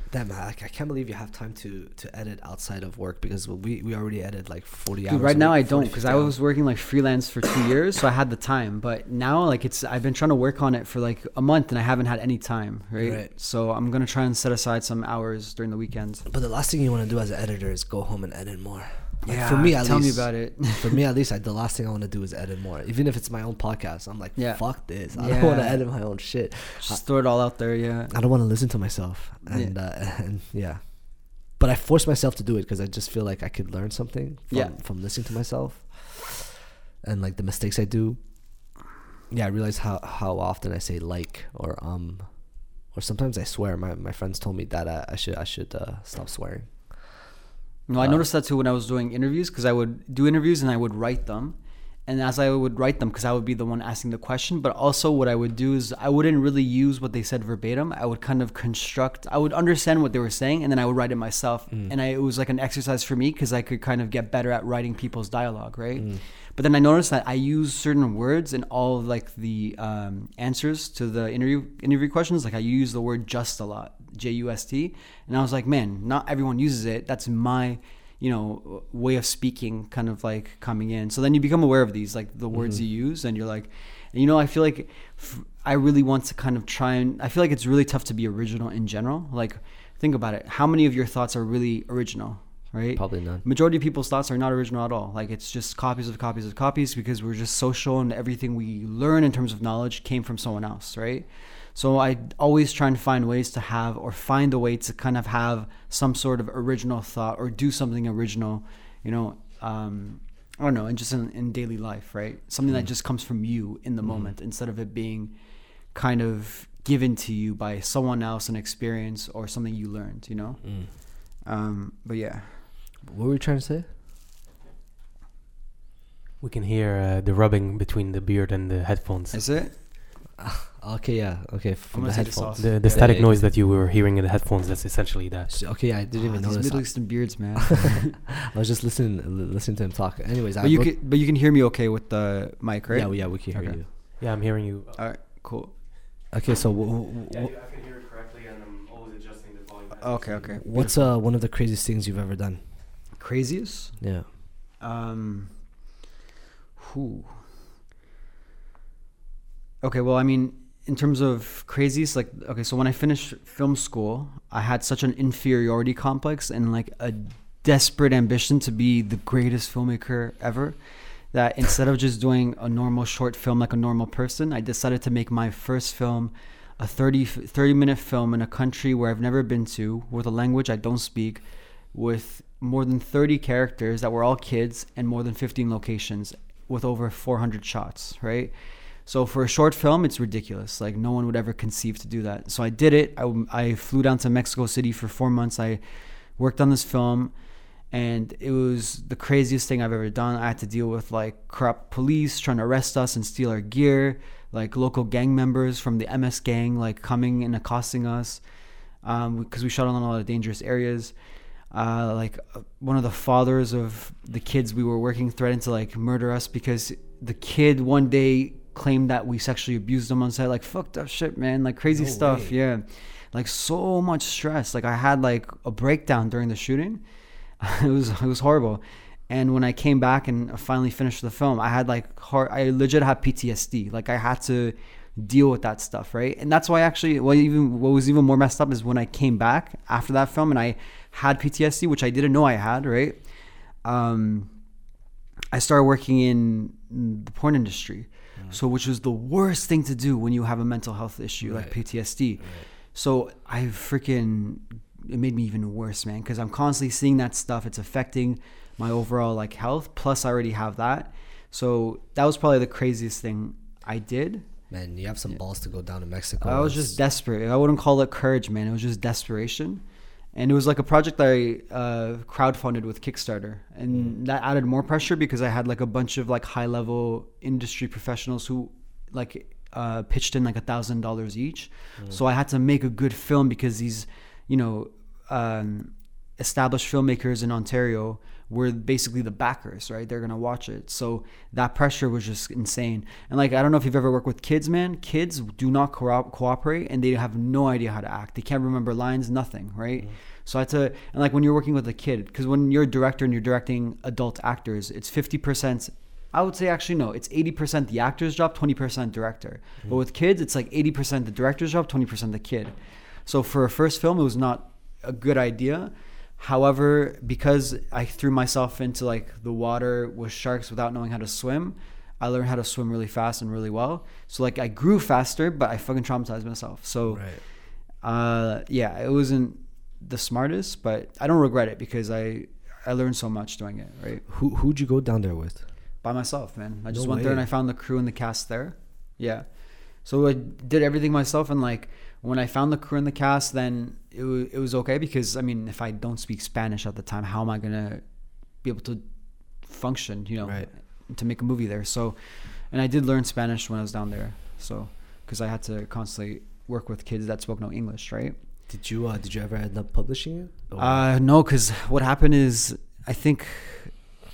Speaker 1: Damn, man, I, I can't believe you have time to to edit outside of work because we we already edit like 40 hours.
Speaker 3: Right now I don't because I was working like freelance for two years, so I had the time. But now, like, it's I've been trying to work on it for like a month, and I haven't had any time. Right.
Speaker 1: Right.
Speaker 3: So I'm gonna try and set aside some hours during the weekends.
Speaker 1: But the last thing you want to do as an editor is go home and edit more. Like,
Speaker 3: yeah.
Speaker 1: for me at
Speaker 3: tell
Speaker 1: least.
Speaker 3: me about it. *laughs*
Speaker 1: for me at least, I, the last thing I want to do is edit more. Even if it's my own podcast, I'm like,
Speaker 3: Yeah.
Speaker 1: fuck this. I don't want to edit my own shit.
Speaker 3: Just throw it all out there. Yeah.
Speaker 1: I don't want to listen to myself.
Speaker 3: Yeah.
Speaker 1: And uh, *laughs* and yeah, but I force myself to do it because I just feel like I could learn something from,
Speaker 3: Yeah.
Speaker 1: from listening to myself and like the mistakes I do. Yeah, I realize how how often I say like or um or sometimes I swear. My my friends told me that I, I should I should uh, stop swearing.
Speaker 3: No, I noticed that too when I was doing interviews because I would do interviews and I would write them. And as I would write them, because I would be the one asking the question, but also what I would do is I wouldn't really use what they said verbatim. I would kind of construct, I would understand what they were saying, and then I would write it myself. And I, it was like an exercise for me because I could kind of get better at writing people's dialogue, right? But then I noticed that I use certain words in all of like the um, answers to the interview interview questions. Like I use the word just a lot, J U S T, and I was like, man, not everyone uses it. That's my you know way of speaking kind of like coming in. So then you become aware of these like the words mm-hmm. you use and you're like and you know i feel like f- i really want to kind of try and i feel like it's really tough to be original in general. Like think about it. How many of your thoughts are really original right?
Speaker 1: Probably not
Speaker 3: majority of people's thoughts are not original at all. Like it's just copies of copies of copies because we're just social and everything we learn in terms of knowledge came from someone else right so i always try and find ways to have or find a way to kind of have some sort of original thought or do something original you know um, i don't know and just in, in daily life right something that just comes from you in the moment instead of it being kind of given to you by someone else an experience or something you learned you know um, but yeah
Speaker 1: What were you trying to say?
Speaker 2: We can hear uh, the rubbing between the beard and the headphones.
Speaker 3: Is it? *laughs*
Speaker 1: Okay, yeah, okay. From the headphones.
Speaker 3: off.
Speaker 2: The, the
Speaker 1: Yeah,
Speaker 2: static
Speaker 1: yeah,
Speaker 2: noise that you were hearing in the headphones, that's essentially that.
Speaker 1: S- Okay, I didn't even
Speaker 3: Ah, these
Speaker 1: notice.
Speaker 3: Middle Eastern beards, man. *laughs* *laughs*
Speaker 1: I was just listening, listening to him talk. Anyways, I
Speaker 3: but you can, but you can hear me okay with the mic, right?
Speaker 1: yeah, we- yeah, we can hear
Speaker 3: Okay.
Speaker 1: you.
Speaker 2: Yeah, I'm hearing you.
Speaker 3: All right, cool.
Speaker 1: Okay, so
Speaker 2: I can hear it correctly, and I'm always adjusting the volume.
Speaker 3: Okay, okay.
Speaker 1: what's uh one of the craziest things you've ever done?
Speaker 3: Craziest?
Speaker 1: Yeah.
Speaker 3: Um, who? Okay, well, I mean, in terms of craziest, like, okay, so when I finished film school, I had such an inferiority complex and like a desperate ambition to be the greatest filmmaker ever that instead of just doing a normal short film like a normal person, I decided to make my first film a 30, 30 minute film in a country where I've never been to, with a language I don't speak, with more than 30 characters that were all kids and more than 15 locations with over 400 shots, right? So for a short film, it's ridiculous. Like no one would ever conceive to do that. So I did it. I, I flew down to Mexico City for four months. I worked on this film and it was the craziest thing I've ever done. I had to deal with like corrupt police trying to arrest us and steal our gear, like local gang members from the MS gang like coming and accosting us because we shot on a lot of dangerous areas. Uh, like uh, one of the fathers of the kids we were working threatened to like murder us because the kid one day claimed that we sexually abused them on set. Like fucked up shit, man. Like crazy
Speaker 1: No
Speaker 3: stuff.
Speaker 1: way.
Speaker 3: Yeah, like so much stress. Like I had like a breakdown during the shooting. *laughs* it was it was horrible. And when I came back and finally finished the film, I had like hard. I legit had PTSD. Like I had to deal with that stuff, right? And that's why actually, what even what was even more messed up is when I came back after that film and I had PTSD, which I didn't know I had, right? Um, I started working in the porn industry, Mm-hmm. so which was the worst thing to do when you have a mental health issue like
Speaker 1: Right.
Speaker 3: PTSD. So I freaking it made me even worse, man, because I'm constantly seeing that stuff. It's affecting my overall like health. Plus, I already have that. So that was probably the craziest thing I did.
Speaker 1: Man, you have some balls to go down to Mexico.
Speaker 3: I was just desperate. I wouldn't call it courage, man. It was just desperation. And it was like a project that I uh, crowdfunded with Kickstarter, and that added more pressure because I had like a bunch of like high level industry professionals who like uh, pitched in like a thousand dollars each. So I had to make a good film because these, you know, um, established filmmakers in Ontario were basically the backers, right? They're gonna watch it. So that pressure was just insane. And like I don't know if you've ever worked with kids, man. Kids do not co- cooperate and they have no idea how to act. They can't remember lines, nothing, right? Mm-hmm. So I had to and like when you're working with a kid, because when you're a director and you're directing adult actors, it's fifty percent. I would say actually no, it's eighty percent the actor's job, twenty percent director. Mm-hmm. But with kids, it's like eighty percent the director's job, twenty percent the kid. So for a first film, it was not a good idea. However, because I threw myself into like the water with sharks without knowing how to swim, I learned how to swim really fast and really well. So like I grew faster, but I fucking traumatized myself. So
Speaker 1: right.
Speaker 3: uh, yeah, it wasn't the smartest, but I don't regret it because I I learned so much doing it. Right
Speaker 1: Who who'd you go down there with?
Speaker 3: by myself, man. I just
Speaker 1: No
Speaker 3: went there and. I found the crew and the cast there. Yeah. So I did everything myself, and like when I found the crew and the cast, then it was, it was okay because I mean, if I don't speak Spanish at the time, how am I gonna be able to function? You know,
Speaker 1: Right.
Speaker 3: to make a movie there. So, and I did learn Spanish when I was down there. So, because I had to constantly work with kids that spoke no English, right?
Speaker 1: Did you uh, did you ever end up publishing it? Or-
Speaker 3: Uh, no, because what happened is I think,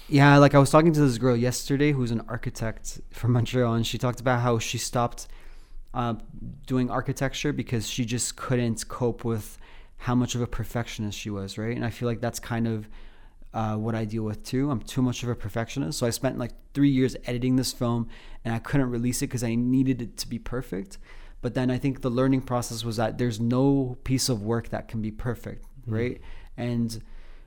Speaker 3: yeah, like I was talking to this girl yesterday who's an architect from Montreal, and she talked about how she stopped uh, doing architecture because she just couldn't cope with how much of a perfectionist she was, right? And I feel like that's kind of uh, what I deal with too. I'm too much of a perfectionist, so I spent like three years editing this film, and I couldn't release it because I needed it to be perfect. But then I think the learning process was that there's no piece of work that can be perfect, right? And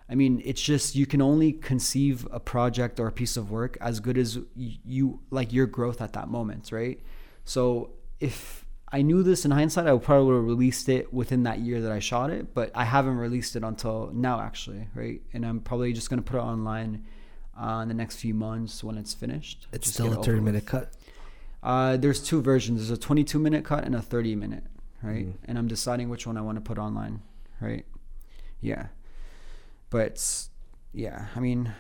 Speaker 3: I mean, it's just you can only conceive a project or a piece of work as good as you like your growth at that moment, right? So if I knew this in hindsight, I would probably would have released it within that year that I shot it, but I haven't released it until now, actually, right? And I'm probably just gonna put it online uh, in the next few months when it's finished.
Speaker 1: it's still a thirty minute
Speaker 3: with.
Speaker 1: cut.
Speaker 3: Uh, there's two versions. There's a 22 minute cut and a 30 minute, right?
Speaker 1: Mm.
Speaker 3: And I'm deciding which one I want to put online, right? Yeah. But yeah, I mean,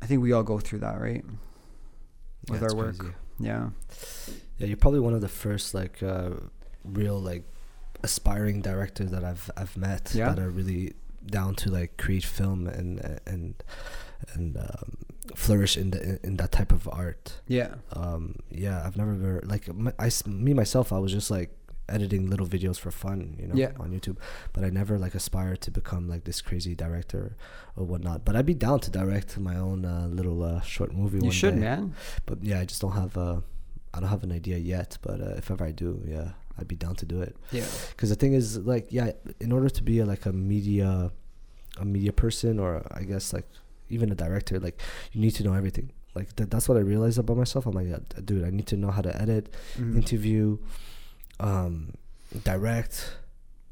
Speaker 3: I think we all go through that, right? With
Speaker 1: Yeah,
Speaker 3: our work.
Speaker 1: crazy.
Speaker 3: Yeah.
Speaker 1: Yeah, you're probably one of the first like uh, real like aspiring directors that I've I've met
Speaker 3: Yeah?
Speaker 1: that are really down to like create film and and and um, flourish in the in, in that type of art.
Speaker 3: Yeah.
Speaker 1: Um, yeah, I've never ever like my, I me myself I was just like editing little videos for fun, you know,
Speaker 3: Yeah.
Speaker 1: on YouTube. But I never like aspired to become like this crazy director or whatnot. But I'd be down to direct my own uh, little uh, short movie.
Speaker 3: You should,
Speaker 1: day.
Speaker 3: man.
Speaker 1: But yeah, I just don't have a, I don't have an idea yet. But uh, if ever I do, yeah, I'd be down to do it.
Speaker 3: Yeah.
Speaker 1: Because the thing is, like, yeah, in order to be a, like a media, a media person, or I guess like even a director, like you need to know everything. Like that, that's what I realized about myself. I'm like, yeah, dude, I need to know how to edit,
Speaker 3: Mhm.
Speaker 1: interview, um, direct.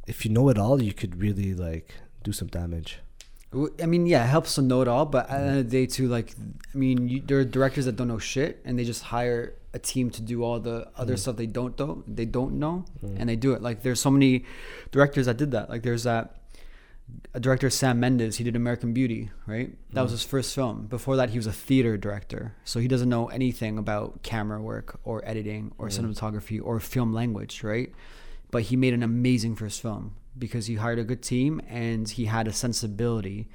Speaker 1: If you know it all, you could really like do some damage.
Speaker 3: I mean, yeah, it helps to know it all, but at the end of the day, too, like, I mean, you, there are directors that don't know shit, and they just hire a team to do all the other
Speaker 1: Mm.
Speaker 3: stuff they don't do, they don't know,
Speaker 1: Mm.
Speaker 3: and they do it. Like, there's so many directors that did that. Like, there's that director Sam Mendes. He did American Beauty, right? That was
Speaker 1: Mm.
Speaker 3: his first film. Before that, he was a theater director, so he doesn't know anything about camera work or editing or
Speaker 1: Mm.
Speaker 3: cinematography or film language, right? But he made an amazing first film because he hired a good team and he had a sensibility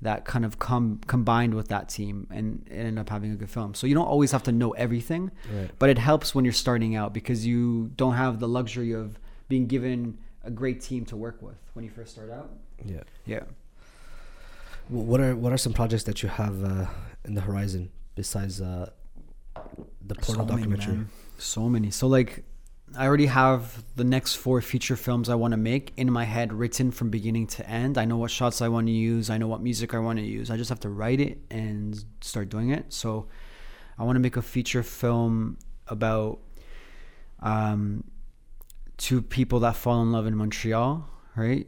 Speaker 3: that kind of com- combined with that team and ended up having a good film. So you don't always have to know everything,
Speaker 1: Right.
Speaker 3: but it helps when you're starting out because you don't have the luxury of being given a great team to work with when you first start out.
Speaker 1: Yeah.
Speaker 3: Yeah.
Speaker 1: Wh- What are what are some projects that you have uh, in the horizon besides uh, the porno documentary?
Speaker 3: man. So many. So like I already have the next four feature films I want to make in my head written from beginning to end. I know what shots I want to use, I know what music I want to use. I just have to write it and start doing it. So I want to make a feature film about um two people that fall in love in Montreal, right?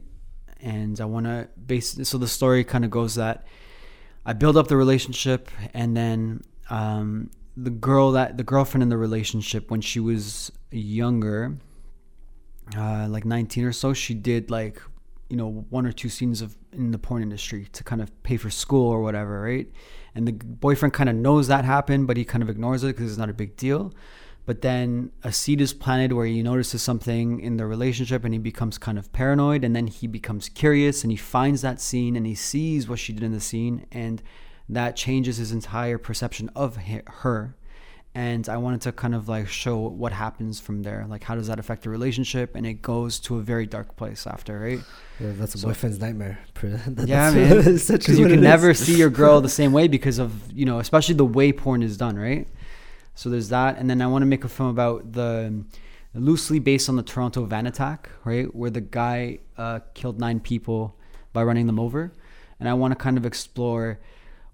Speaker 3: And I want to base so the story kind of goes that I build up the relationship and then um, the girl that the girlfriend in the relationship when she was younger, uh, like 19 or so, she did like you know one or two scenes of in the porn industry to kind of pay for school or whatever, right? And the boyfriend kind of knows that happened, but he kind of ignores it because it's not a big deal. But then a seed is planted where he notices something in the relationship and he becomes kind of paranoid. And then he becomes curious and he finds that scene and he sees what she did in the scene. And that changes his entire perception of her. And I wanted to kind of like show what happens from there. Like, how does that affect the relationship? And it goes to a very dark place after, right?
Speaker 1: Yeah, that's a
Speaker 3: So-
Speaker 1: boyfriend's nightmare. *laughs* That-
Speaker 3: yeah, man. *laughs* Because you can
Speaker 1: is.
Speaker 3: never see your girl the *laughs* same way because of you know, especially the way porn is done, right? So there's that, and then I want to make a film about the loosely based on the Toronto van attack, right, where the guy uh, killed nine people by running them over, and I want to kind of explore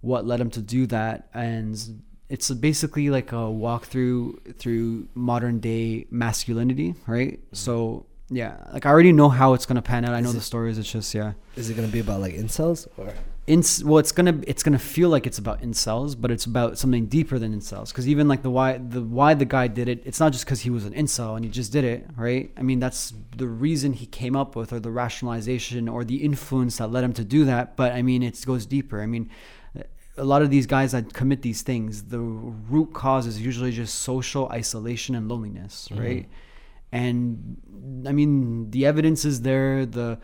Speaker 3: what led him to do that, and it's basically like a walkthrough through modern day masculinity, right? So yeah, like I already know how it's gonna pan out. I
Speaker 1: Is
Speaker 3: know
Speaker 1: it-
Speaker 3: the stories. It's just yeah.
Speaker 1: Is it gonna be about like incels or?
Speaker 3: Inc- well, it's gonna it's gonna feel like it's about incels, but it's about something deeper than incels. Because even like the why the why the guy did it, it's not just because he was an incel and he just did it, right? I mean, that's the reason he came up with, or the rationalization, or the influence that led him to do that. But I mean, it goes deeper. I mean, a lot of these guys that commit these things, the root cause is usually just social isolation and loneliness, mm-hmm. right? And I mean, the evidence is there. The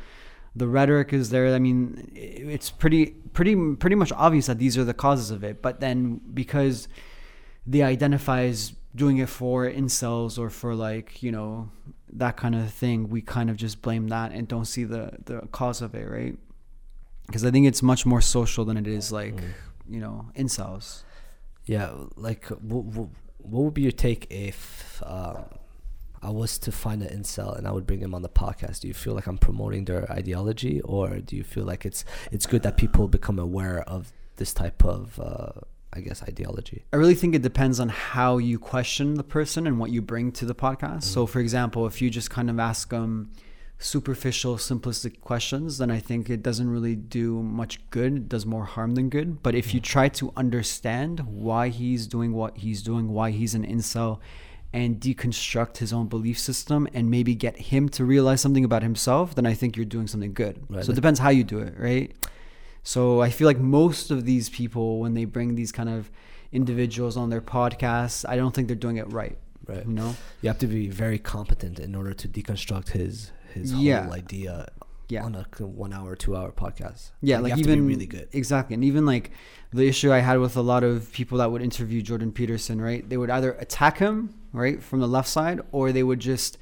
Speaker 3: the rhetoric is there. I mean, it's pretty pretty pretty much obvious that these are the causes of it. But then because they identify as doing it for incels or for like you know that kind of thing, we kind of just blame that and don't see the the cause of it, right? Because I think it's much more social than it is like you know incels.
Speaker 1: Yeah, like what, what, what would be your take if um, I was to find an incel and I would bring him on the podcast? Do you feel like I'm promoting their ideology, or do you feel like it's it's good that people become aware of this type of, uh, I guess, ideology?
Speaker 3: I really think it depends on how you question the person and what you bring to the podcast. So, for example, if you just kind of ask them superficial, simplistic questions, then I think it doesn't really do much good. It does more harm than good. But if you try to understand why he's doing what he's doing, why he's an incel, and deconstruct his own belief system and maybe get him to realize something about himself, then I think you're doing something good.
Speaker 1: Right.
Speaker 3: So it depends how you do it, right? So I feel like most of these people, when they bring these kind of individuals on their podcasts, I don't think they're doing it right.
Speaker 1: Right.
Speaker 3: You know?
Speaker 1: You have to be very competent in order to deconstruct his his
Speaker 3: Yeah.
Speaker 1: whole idea
Speaker 3: Yeah.
Speaker 1: on a one hour, two hour podcast.
Speaker 3: Yeah, like
Speaker 1: have
Speaker 3: even
Speaker 1: really good.
Speaker 3: Exactly, and even like the issue I had with a lot of people that would interview Jordan Peterson, right? They would either attack him, right, from the left side, or they would just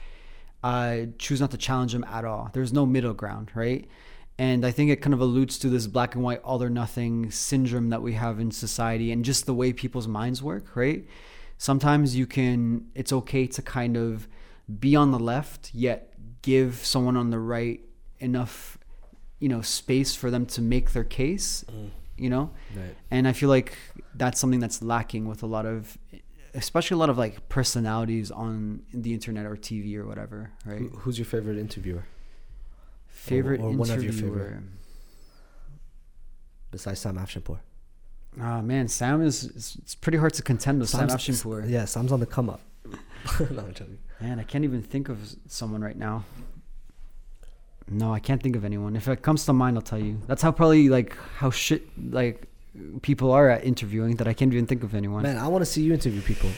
Speaker 3: uh, choose not to challenge him at all. There's no middle ground, right? And I think it kind of alludes to this black and white, all or nothing syndrome that we have in society, and just the way people's minds work, right? Sometimes you can, it's okay to kind of be on the left, yet give someone on the right enough you know space for them to make their case mm. you know
Speaker 1: Right.
Speaker 3: and i feel like that's something that's lacking with a lot of especially a lot of like personalities on the internet or tv or whatever right
Speaker 1: Who, who's your favorite interviewer
Speaker 3: favorite
Speaker 1: or one of your
Speaker 3: interviewer
Speaker 1: favorite. besides Sam Afshinpour?
Speaker 3: oh ah, man sam is it's, it's pretty hard to contend with sam
Speaker 1: Sam's-
Speaker 3: Afshinpour.
Speaker 1: Yeah, Sam's on the come up. *laughs* no, I'm joking.
Speaker 3: man i can't even think of someone right now no i can't think of anyone if it comes to mind i'll tell you that's how probably like how shit like people are at interviewing that i can't even think of anyone
Speaker 1: Man, I want to see you interview people.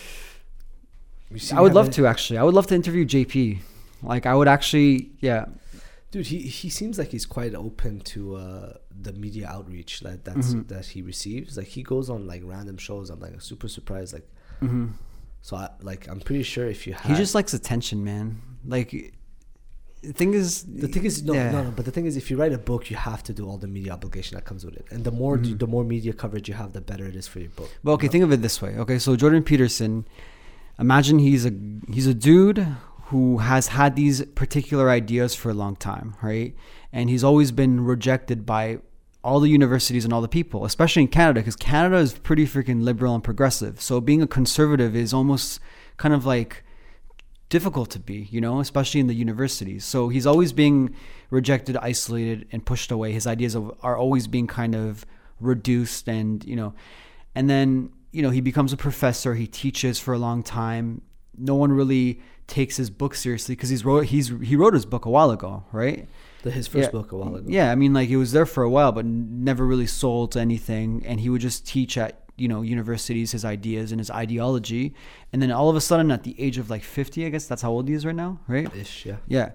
Speaker 3: I would love to actually. I would love to interview JP. Like I would actually, yeah,
Speaker 1: dude. He he seems like he's quite open to uh, the media outreach that that's
Speaker 3: Mhm.
Speaker 1: that he receives. Like he goes on like random shows. I'm like super surprised. Like
Speaker 3: hmm
Speaker 1: so, I, like I'm pretty sure if you had
Speaker 3: he just likes attention, man. Like the thing is,
Speaker 1: the thing is no,
Speaker 3: yeah.
Speaker 1: no no but the thing is if you write a book you have to do all the media obligation that comes with it and the more
Speaker 3: Mhm.
Speaker 1: the more media coverage you have the better it is for your book
Speaker 3: But okay, think of it this way. Okay, so Jordan Peterson, imagine he's a he's a dude who has had these particular ideas for a long time, right? And he's always been rejected by all the universities and all the people, especially in Canada, because Canada is pretty freaking liberal and progressive. So being a conservative is almost kind of like difficult to be, you know, especially in the universities. So he's always being rejected, isolated, and pushed away. His ideas are always being kind of reduced, and you know, and then you know he becomes a professor. He teaches for a long time. No one really takes his book seriously because he's wrote he's he wrote his book a while ago, right?
Speaker 1: the, his first
Speaker 3: Yeah.
Speaker 1: book a while ago
Speaker 3: Yeah, I mean, like it was there for a while, but never really sold to anything. And he would just teach at you know universities his ideas and his ideology, and then all of a sudden, at the age of like fifty, I guess that's how old he is right now, right?
Speaker 1: ish yeah
Speaker 3: Yeah.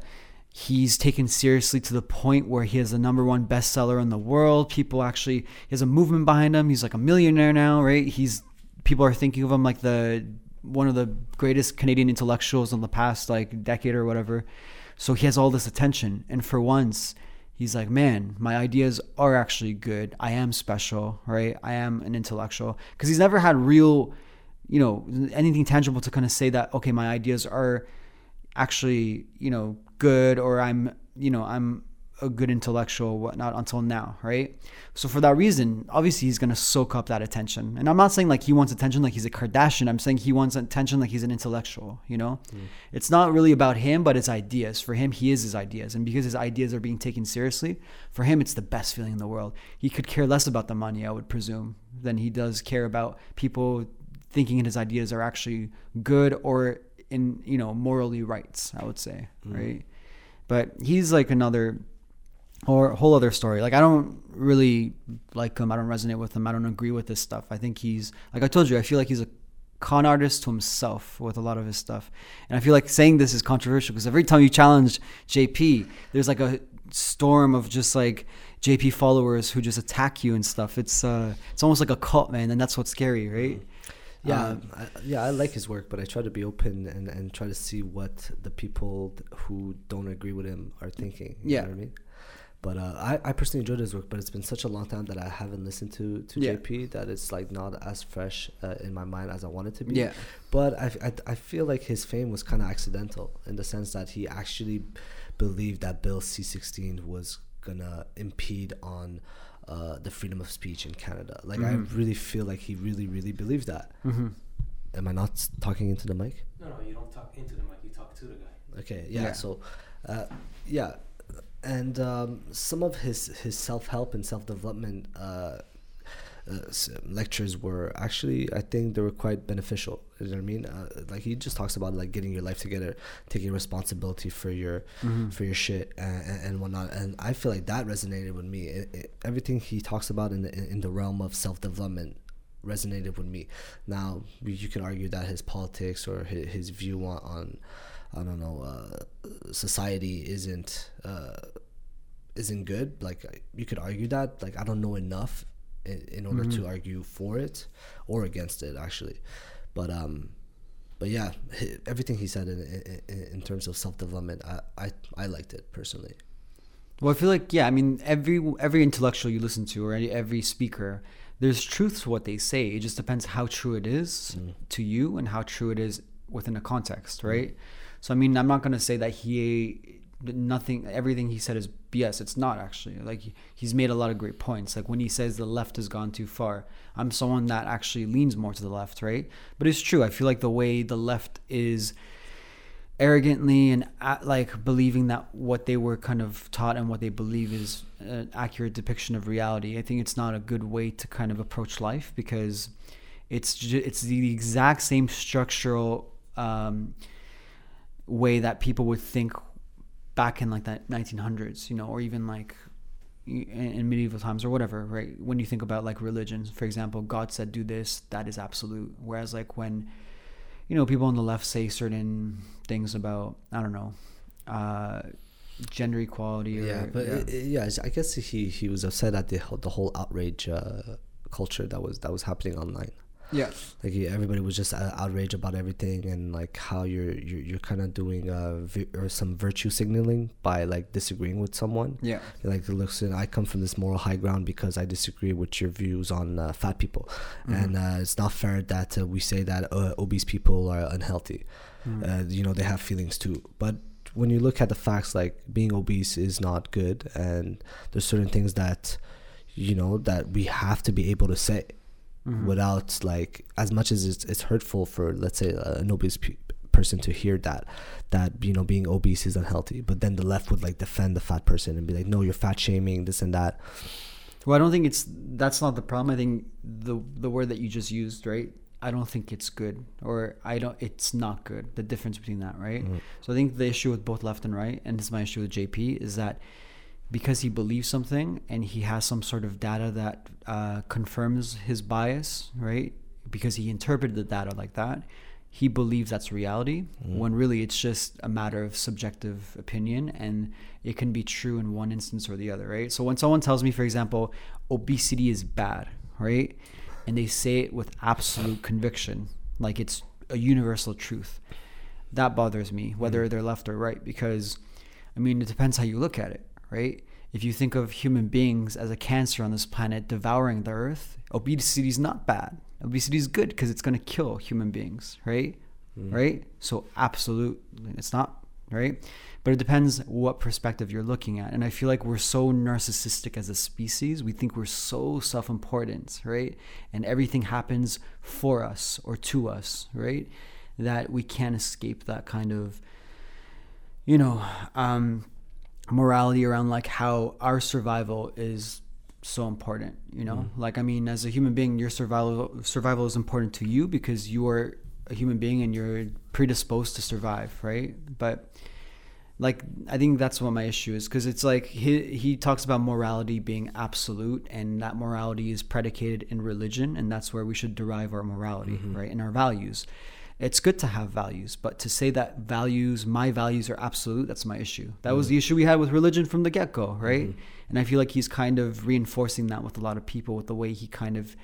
Speaker 3: He's taken seriously to the point where he has the number one bestseller in the world. People actually he has a movement behind him. He's like a millionaire now, right? He's people are thinking of him like the one of the greatest Canadian intellectuals in the past like decade or whatever. So he has all this attention, and for once, he's like, "Man, my ideas are actually good. I am special, right? I am an intellectual." Because he's never had real, you know, anything tangible to kind of say that. Okay, my ideas are actually, you know, good, or I'm, you know, I'm a good intellectual, whatnot, until now, right? So for that reason, obviously he's gonna soak up that attention. And I'm not saying like he wants attention like he's a Kardashian. I'm saying he wants attention like he's an intellectual. You know, hmm. it's not really about him, but it's ideas. For him, he is his ideas, and because his ideas are being taken seriously, for him, it's the best feeling in the world. He could care less about the money, I would presume, than he does care about people thinking his ideas are actually good or in you know morally rights. I would say, hmm. right? But he's like another or whole other story. Like I don't really like him. I don't resonate with him. I don't agree with his stuff. I think he's like I told you. I feel like he's a con artist to himself with a lot of his stuff, and I feel like saying this is controversial because every time you challenge JP, there's like a storm of just like JP followers who just attack you and stuff. It's uh, it's almost like a cult, man, and that's what's scary, right?
Speaker 1: Yeah,
Speaker 3: Um,
Speaker 1: I, yeah, I like his work, but I try to be open and, and try to see what the people who don't agree with him are thinking. You
Speaker 3: Yeah.
Speaker 1: know what I mean? But uh, I, I personally enjoyed his work, but it's been such a long time that I haven't listened to, to
Speaker 3: Yeah.
Speaker 1: JP that it's like not as fresh uh, in my mind as I want it to be.
Speaker 3: Yeah.
Speaker 1: But I, I, I feel like his fame was kind of accidental in the sense that he actually believed that Bill C 16 was going to impede on uh, the freedom of speech in Canada. Like, I really feel like he really, really believed that.
Speaker 3: Mm-hmm.
Speaker 1: Am I not talking into the mic?
Speaker 2: No, no, you don't talk into the mic. You talk to the guy.
Speaker 1: Okay, yeah.
Speaker 3: Yeah.
Speaker 1: So, uh, yeah, and um, some of his his self help and self development uh, uh, lectures were actually, I think, they were quite beneficial. You know what I mean? Uh, like he just talks about like getting your life together, taking responsibility for your for your shit and, and, whatnot. And I feel like that resonated with me. It, it, everything he talks about in the in the realm of self development resonated with me. Now you you can argue that his politics or his, his view on, on I don't know uh, society isn't uh, isn't good. Like you could argue that. Like I don't know enough in, in order to argue for it or against it actually. But um, but yeah, everything he said in in, in- terms of self development, I, I I liked it personally.
Speaker 3: Well, I feel like yeah. I mean, every every intellectual you listen to or any, every speaker, there's truth to what they say. It just depends how true it is to you and how true it is within a context, right? So I mean, I'm not gonna say that he nothing everything he said is BS. It's not actually. Like he's made a lot of great points. Like when he says the left has gone too far, I'm someone that actually leans more to the left, right? But it's true. I feel like the way the left is arrogantly and uh, like believing that what they were kind of taught and what they believe is an accurate depiction of reality. I think it's not a good way to kind of approach life because it's ju- it's the exact same structural um, way that people would think back in like that 1900s, you know, or even like in, in medieval times or whatever, right? When you think about like religion, for example, God said do this, that is absolute. Whereas like when you know people on the left say certain things about I don't know uh, gender equality or
Speaker 1: yeah, but
Speaker 3: yeah.
Speaker 1: uh, yeah, I guess he he was upset at the whole- the whole outrage uh, culture that was that was happening online.
Speaker 3: Yeah.
Speaker 1: like everybody was just uh, outraged about everything and like how you're you're, you're kind of doing uh vi- or some virtue signaling by like disagreeing with someone.
Speaker 3: Yeah.
Speaker 1: Like listen i come from this moral high ground because i disagree with your views on uh, fat people. And uh, it's not fair that uh, we say that uh, obese people are unhealthy. Uh, you know they have feelings too. But when you look at the facts like being obese is not good. And there's certain things that you know that we have to be able to say Mm-hmm. without like as much as it's, it's hurtful for let's say an obese pe- person to hear that that you know being obese is unhealthy but then the left would like defend the fat person and be like no you're fat shaming this and that
Speaker 3: Well, I don't think it's that's not the problem. I think the the word that you just used, right? I don't think it's good, or I don't. It's not good. The difference between that, right? Mm-hmm. So I think the issue with both left and right, and this is my issue with JP, is that because he believes something and he has some sort of data that uh, confirms his bias, right? Because he interpreted the data like that, he believes that's reality when really it's just a matter of subjective opinion and it can be true in one instance or the other, right? So when someone tells me, for example, obesity is bad, right? And they say it with absolute conviction, like it's a universal truth, that bothers me, whether they're left or right, because I mean, it depends how you look at it, right? If you think of human beings as a cancer on this planet devouring the earth, obesity is not bad. Obesity is good because it's going to kill human beings, right? Right? So, absolute, it's not right? But it depends what perspective you're looking at. And I feel like we're so narcissistic as a species. We think we're so self important, right? And everything happens for us or to us, right? That we can't escape that kind of, you know, um, morality around like how our survival is so important you know mm. like i mean as a human being your survival survival is important to you because you are a human being and you're predisposed to survive right but like i think that's what my issue is because it's like he he talks about morality being absolute and that morality is predicated in religion and that's where we should derive our morality mm-hmm. right and our values it's good to have values but to say that values my values are absolute that's my issue that mm-hmm. was the issue we had with religion from the get-go right mm-hmm. and i feel like he's kind of reinforcing that with a lot of people with the way he kind of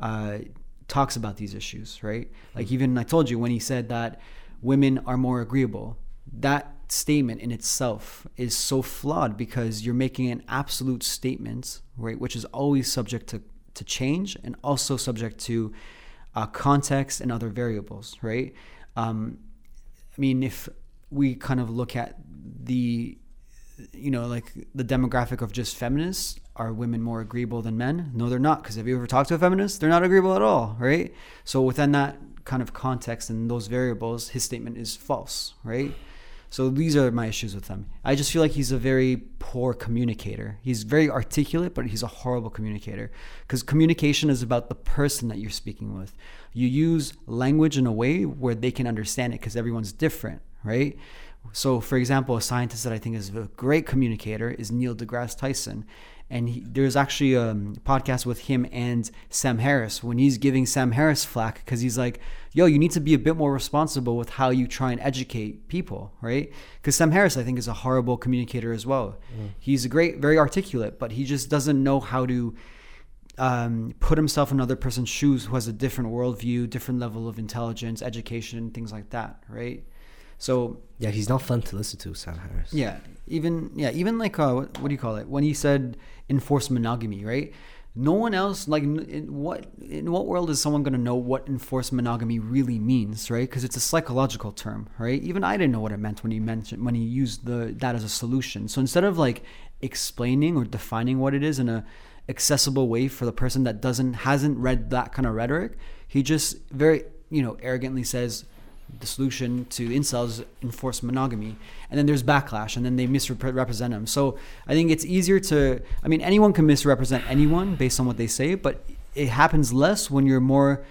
Speaker 3: uh, talks about these issues right like mm-hmm. even i told you when he said that women are more agreeable that statement in itself is so flawed because you're making an absolute statement, right, which is always subject to, to change and also subject to uh, context and other variables, right? Um, I mean, if we kind of look at the, you know, like the demographic of just feminists, are women more agreeable than men? No, they're not. Because have you ever talked to a feminist? They're not agreeable at all, right? So within that kind of context and those variables, his statement is false, right? So these are my issues with him. I just feel like he's a very poor communicator. He's very articulate, but he's a horrible communicator. Because communication is about the person that you're speaking with. You use language in a way where they can understand it because everyone's different, right? So, for example, a scientist that I think is a great communicator is Neil deGrasse Tyson and he, there's actually a podcast with him and Sam Harris when he's giving Sam Harris flack because he's like, "Yo, you need to be a bit more responsible with how you try and educate people, right?" Because Sam Harris, I think, is a horrible communicator as well. Mm. He's a great, very articulate, but he just doesn't know how to um, put himself in another person's shoes who has a different worldview, different level of intelligence, education, things like that, right? So
Speaker 1: yeah, he's not fun to listen to, Sam Harris.
Speaker 3: Yeah, even yeah, even like uh, what, what do you call it? When he said enforced monogamy, right? No one else like in what in what world is someone going to know what enforced monogamy really means, right? Because it's a psychological term, right? Even I didn't know what it meant when he mentioned when he used the that as a solution. So instead of like explaining or defining what it is in a accessible way for the person that doesn't hasn't read that kind of rhetoric, he just very you know arrogantly says the solution to incels enforce monogamy and then there's backlash and then they misrepresent them. So i think it's easier to i mean anyone can misrepresent anyone based on what they say but it happens less when you're more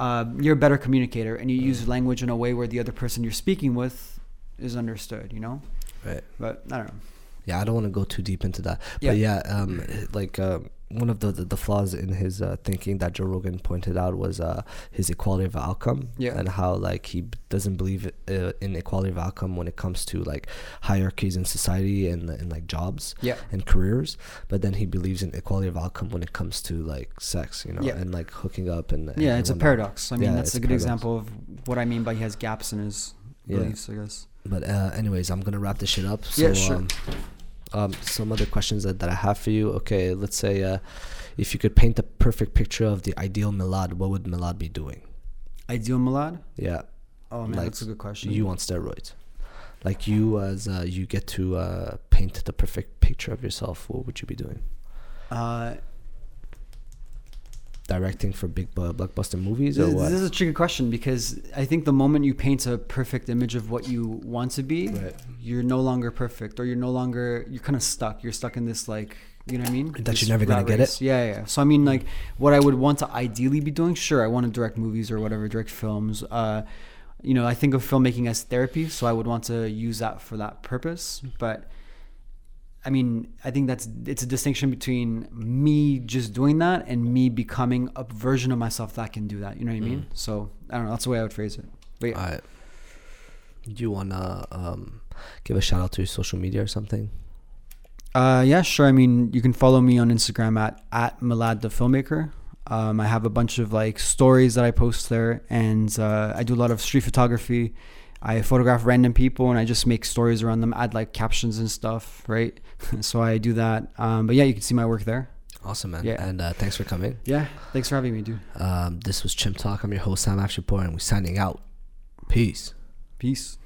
Speaker 3: uh, you're a better communicator and you use language in a way where the other person you're speaking with is understood you know?
Speaker 1: Right.
Speaker 3: But i don't know.
Speaker 1: Yeah i don't want to go too deep into that. But yeah, yeah um, like um, one of the, the, the flaws in his uh, thinking that Joe Rogan pointed out was uh, his equality of outcome
Speaker 3: yeah.
Speaker 1: and how like he doesn't believe uh, in equality of outcome when it comes to like hierarchies in society and, and like jobs
Speaker 3: yeah.
Speaker 1: and careers but then he believes in equality of outcome when it comes to like sex you know
Speaker 3: yeah.
Speaker 1: and like hooking up and,
Speaker 3: and yeah it's a paradox I mean yeah, that's a good paradox. example of what I mean by he has gaps in his beliefs I guess
Speaker 1: but uh, anyways I'm gonna wrap this shit up
Speaker 3: so, yeah sure um,
Speaker 1: um, some other questions that, that I have for you. Okay, let's say uh, if you could paint the perfect picture of the ideal Milad, what would Milad be doing?
Speaker 3: Ideal Milad?
Speaker 1: Yeah.
Speaker 3: Oh man, like that's a good question.
Speaker 1: You on steroids? Like you as uh, you get to uh, paint the perfect picture of yourself. What would you be doing? Directing for big blockbuster movies
Speaker 3: this,
Speaker 1: what?
Speaker 3: This is a tricky question because I think the moment you paint a perfect image of what you want to be,
Speaker 1: right.
Speaker 3: you're no longer perfect, or you're no longer you're kind of stuck. You're stuck in this like you know what I mean?
Speaker 1: That
Speaker 3: this
Speaker 1: you're never gonna get it.
Speaker 3: Yeah, yeah. So I mean, like, what I would want to ideally be doing, sure, I want to direct movies or whatever, direct films. Uh, you know, I think of filmmaking as therapy, so I would want to use that for that purpose. But I mean, I think that's it's a distinction between me just doing that and me becoming a version of myself that can do that. You know what I mean? Mm. So I don't know. That's the way I would phrase it.
Speaker 1: But yeah. All right. Do you wanna um, give a shout out to your social media or something?
Speaker 3: Uh, yeah, sure. I mean, you can follow me on Instagram at at Milad the filmmaker. Um, I have a bunch of like stories that I post there, and uh, I do a lot of street photography. I photograph random people and I just make stories around them, add like captions and stuff, right? *laughs* so I do that. Um, but yeah, you can see my work there.
Speaker 1: Awesome, man.
Speaker 3: Yeah.
Speaker 1: And uh, thanks for coming.
Speaker 3: Yeah. Thanks for having me, dude.
Speaker 1: Um, this was Chimp Talk. I'm your host, Sam Afshinpour, and we're signing out. Peace.
Speaker 3: Peace.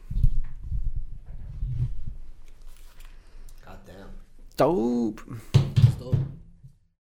Speaker 3: Goddamn. Dope.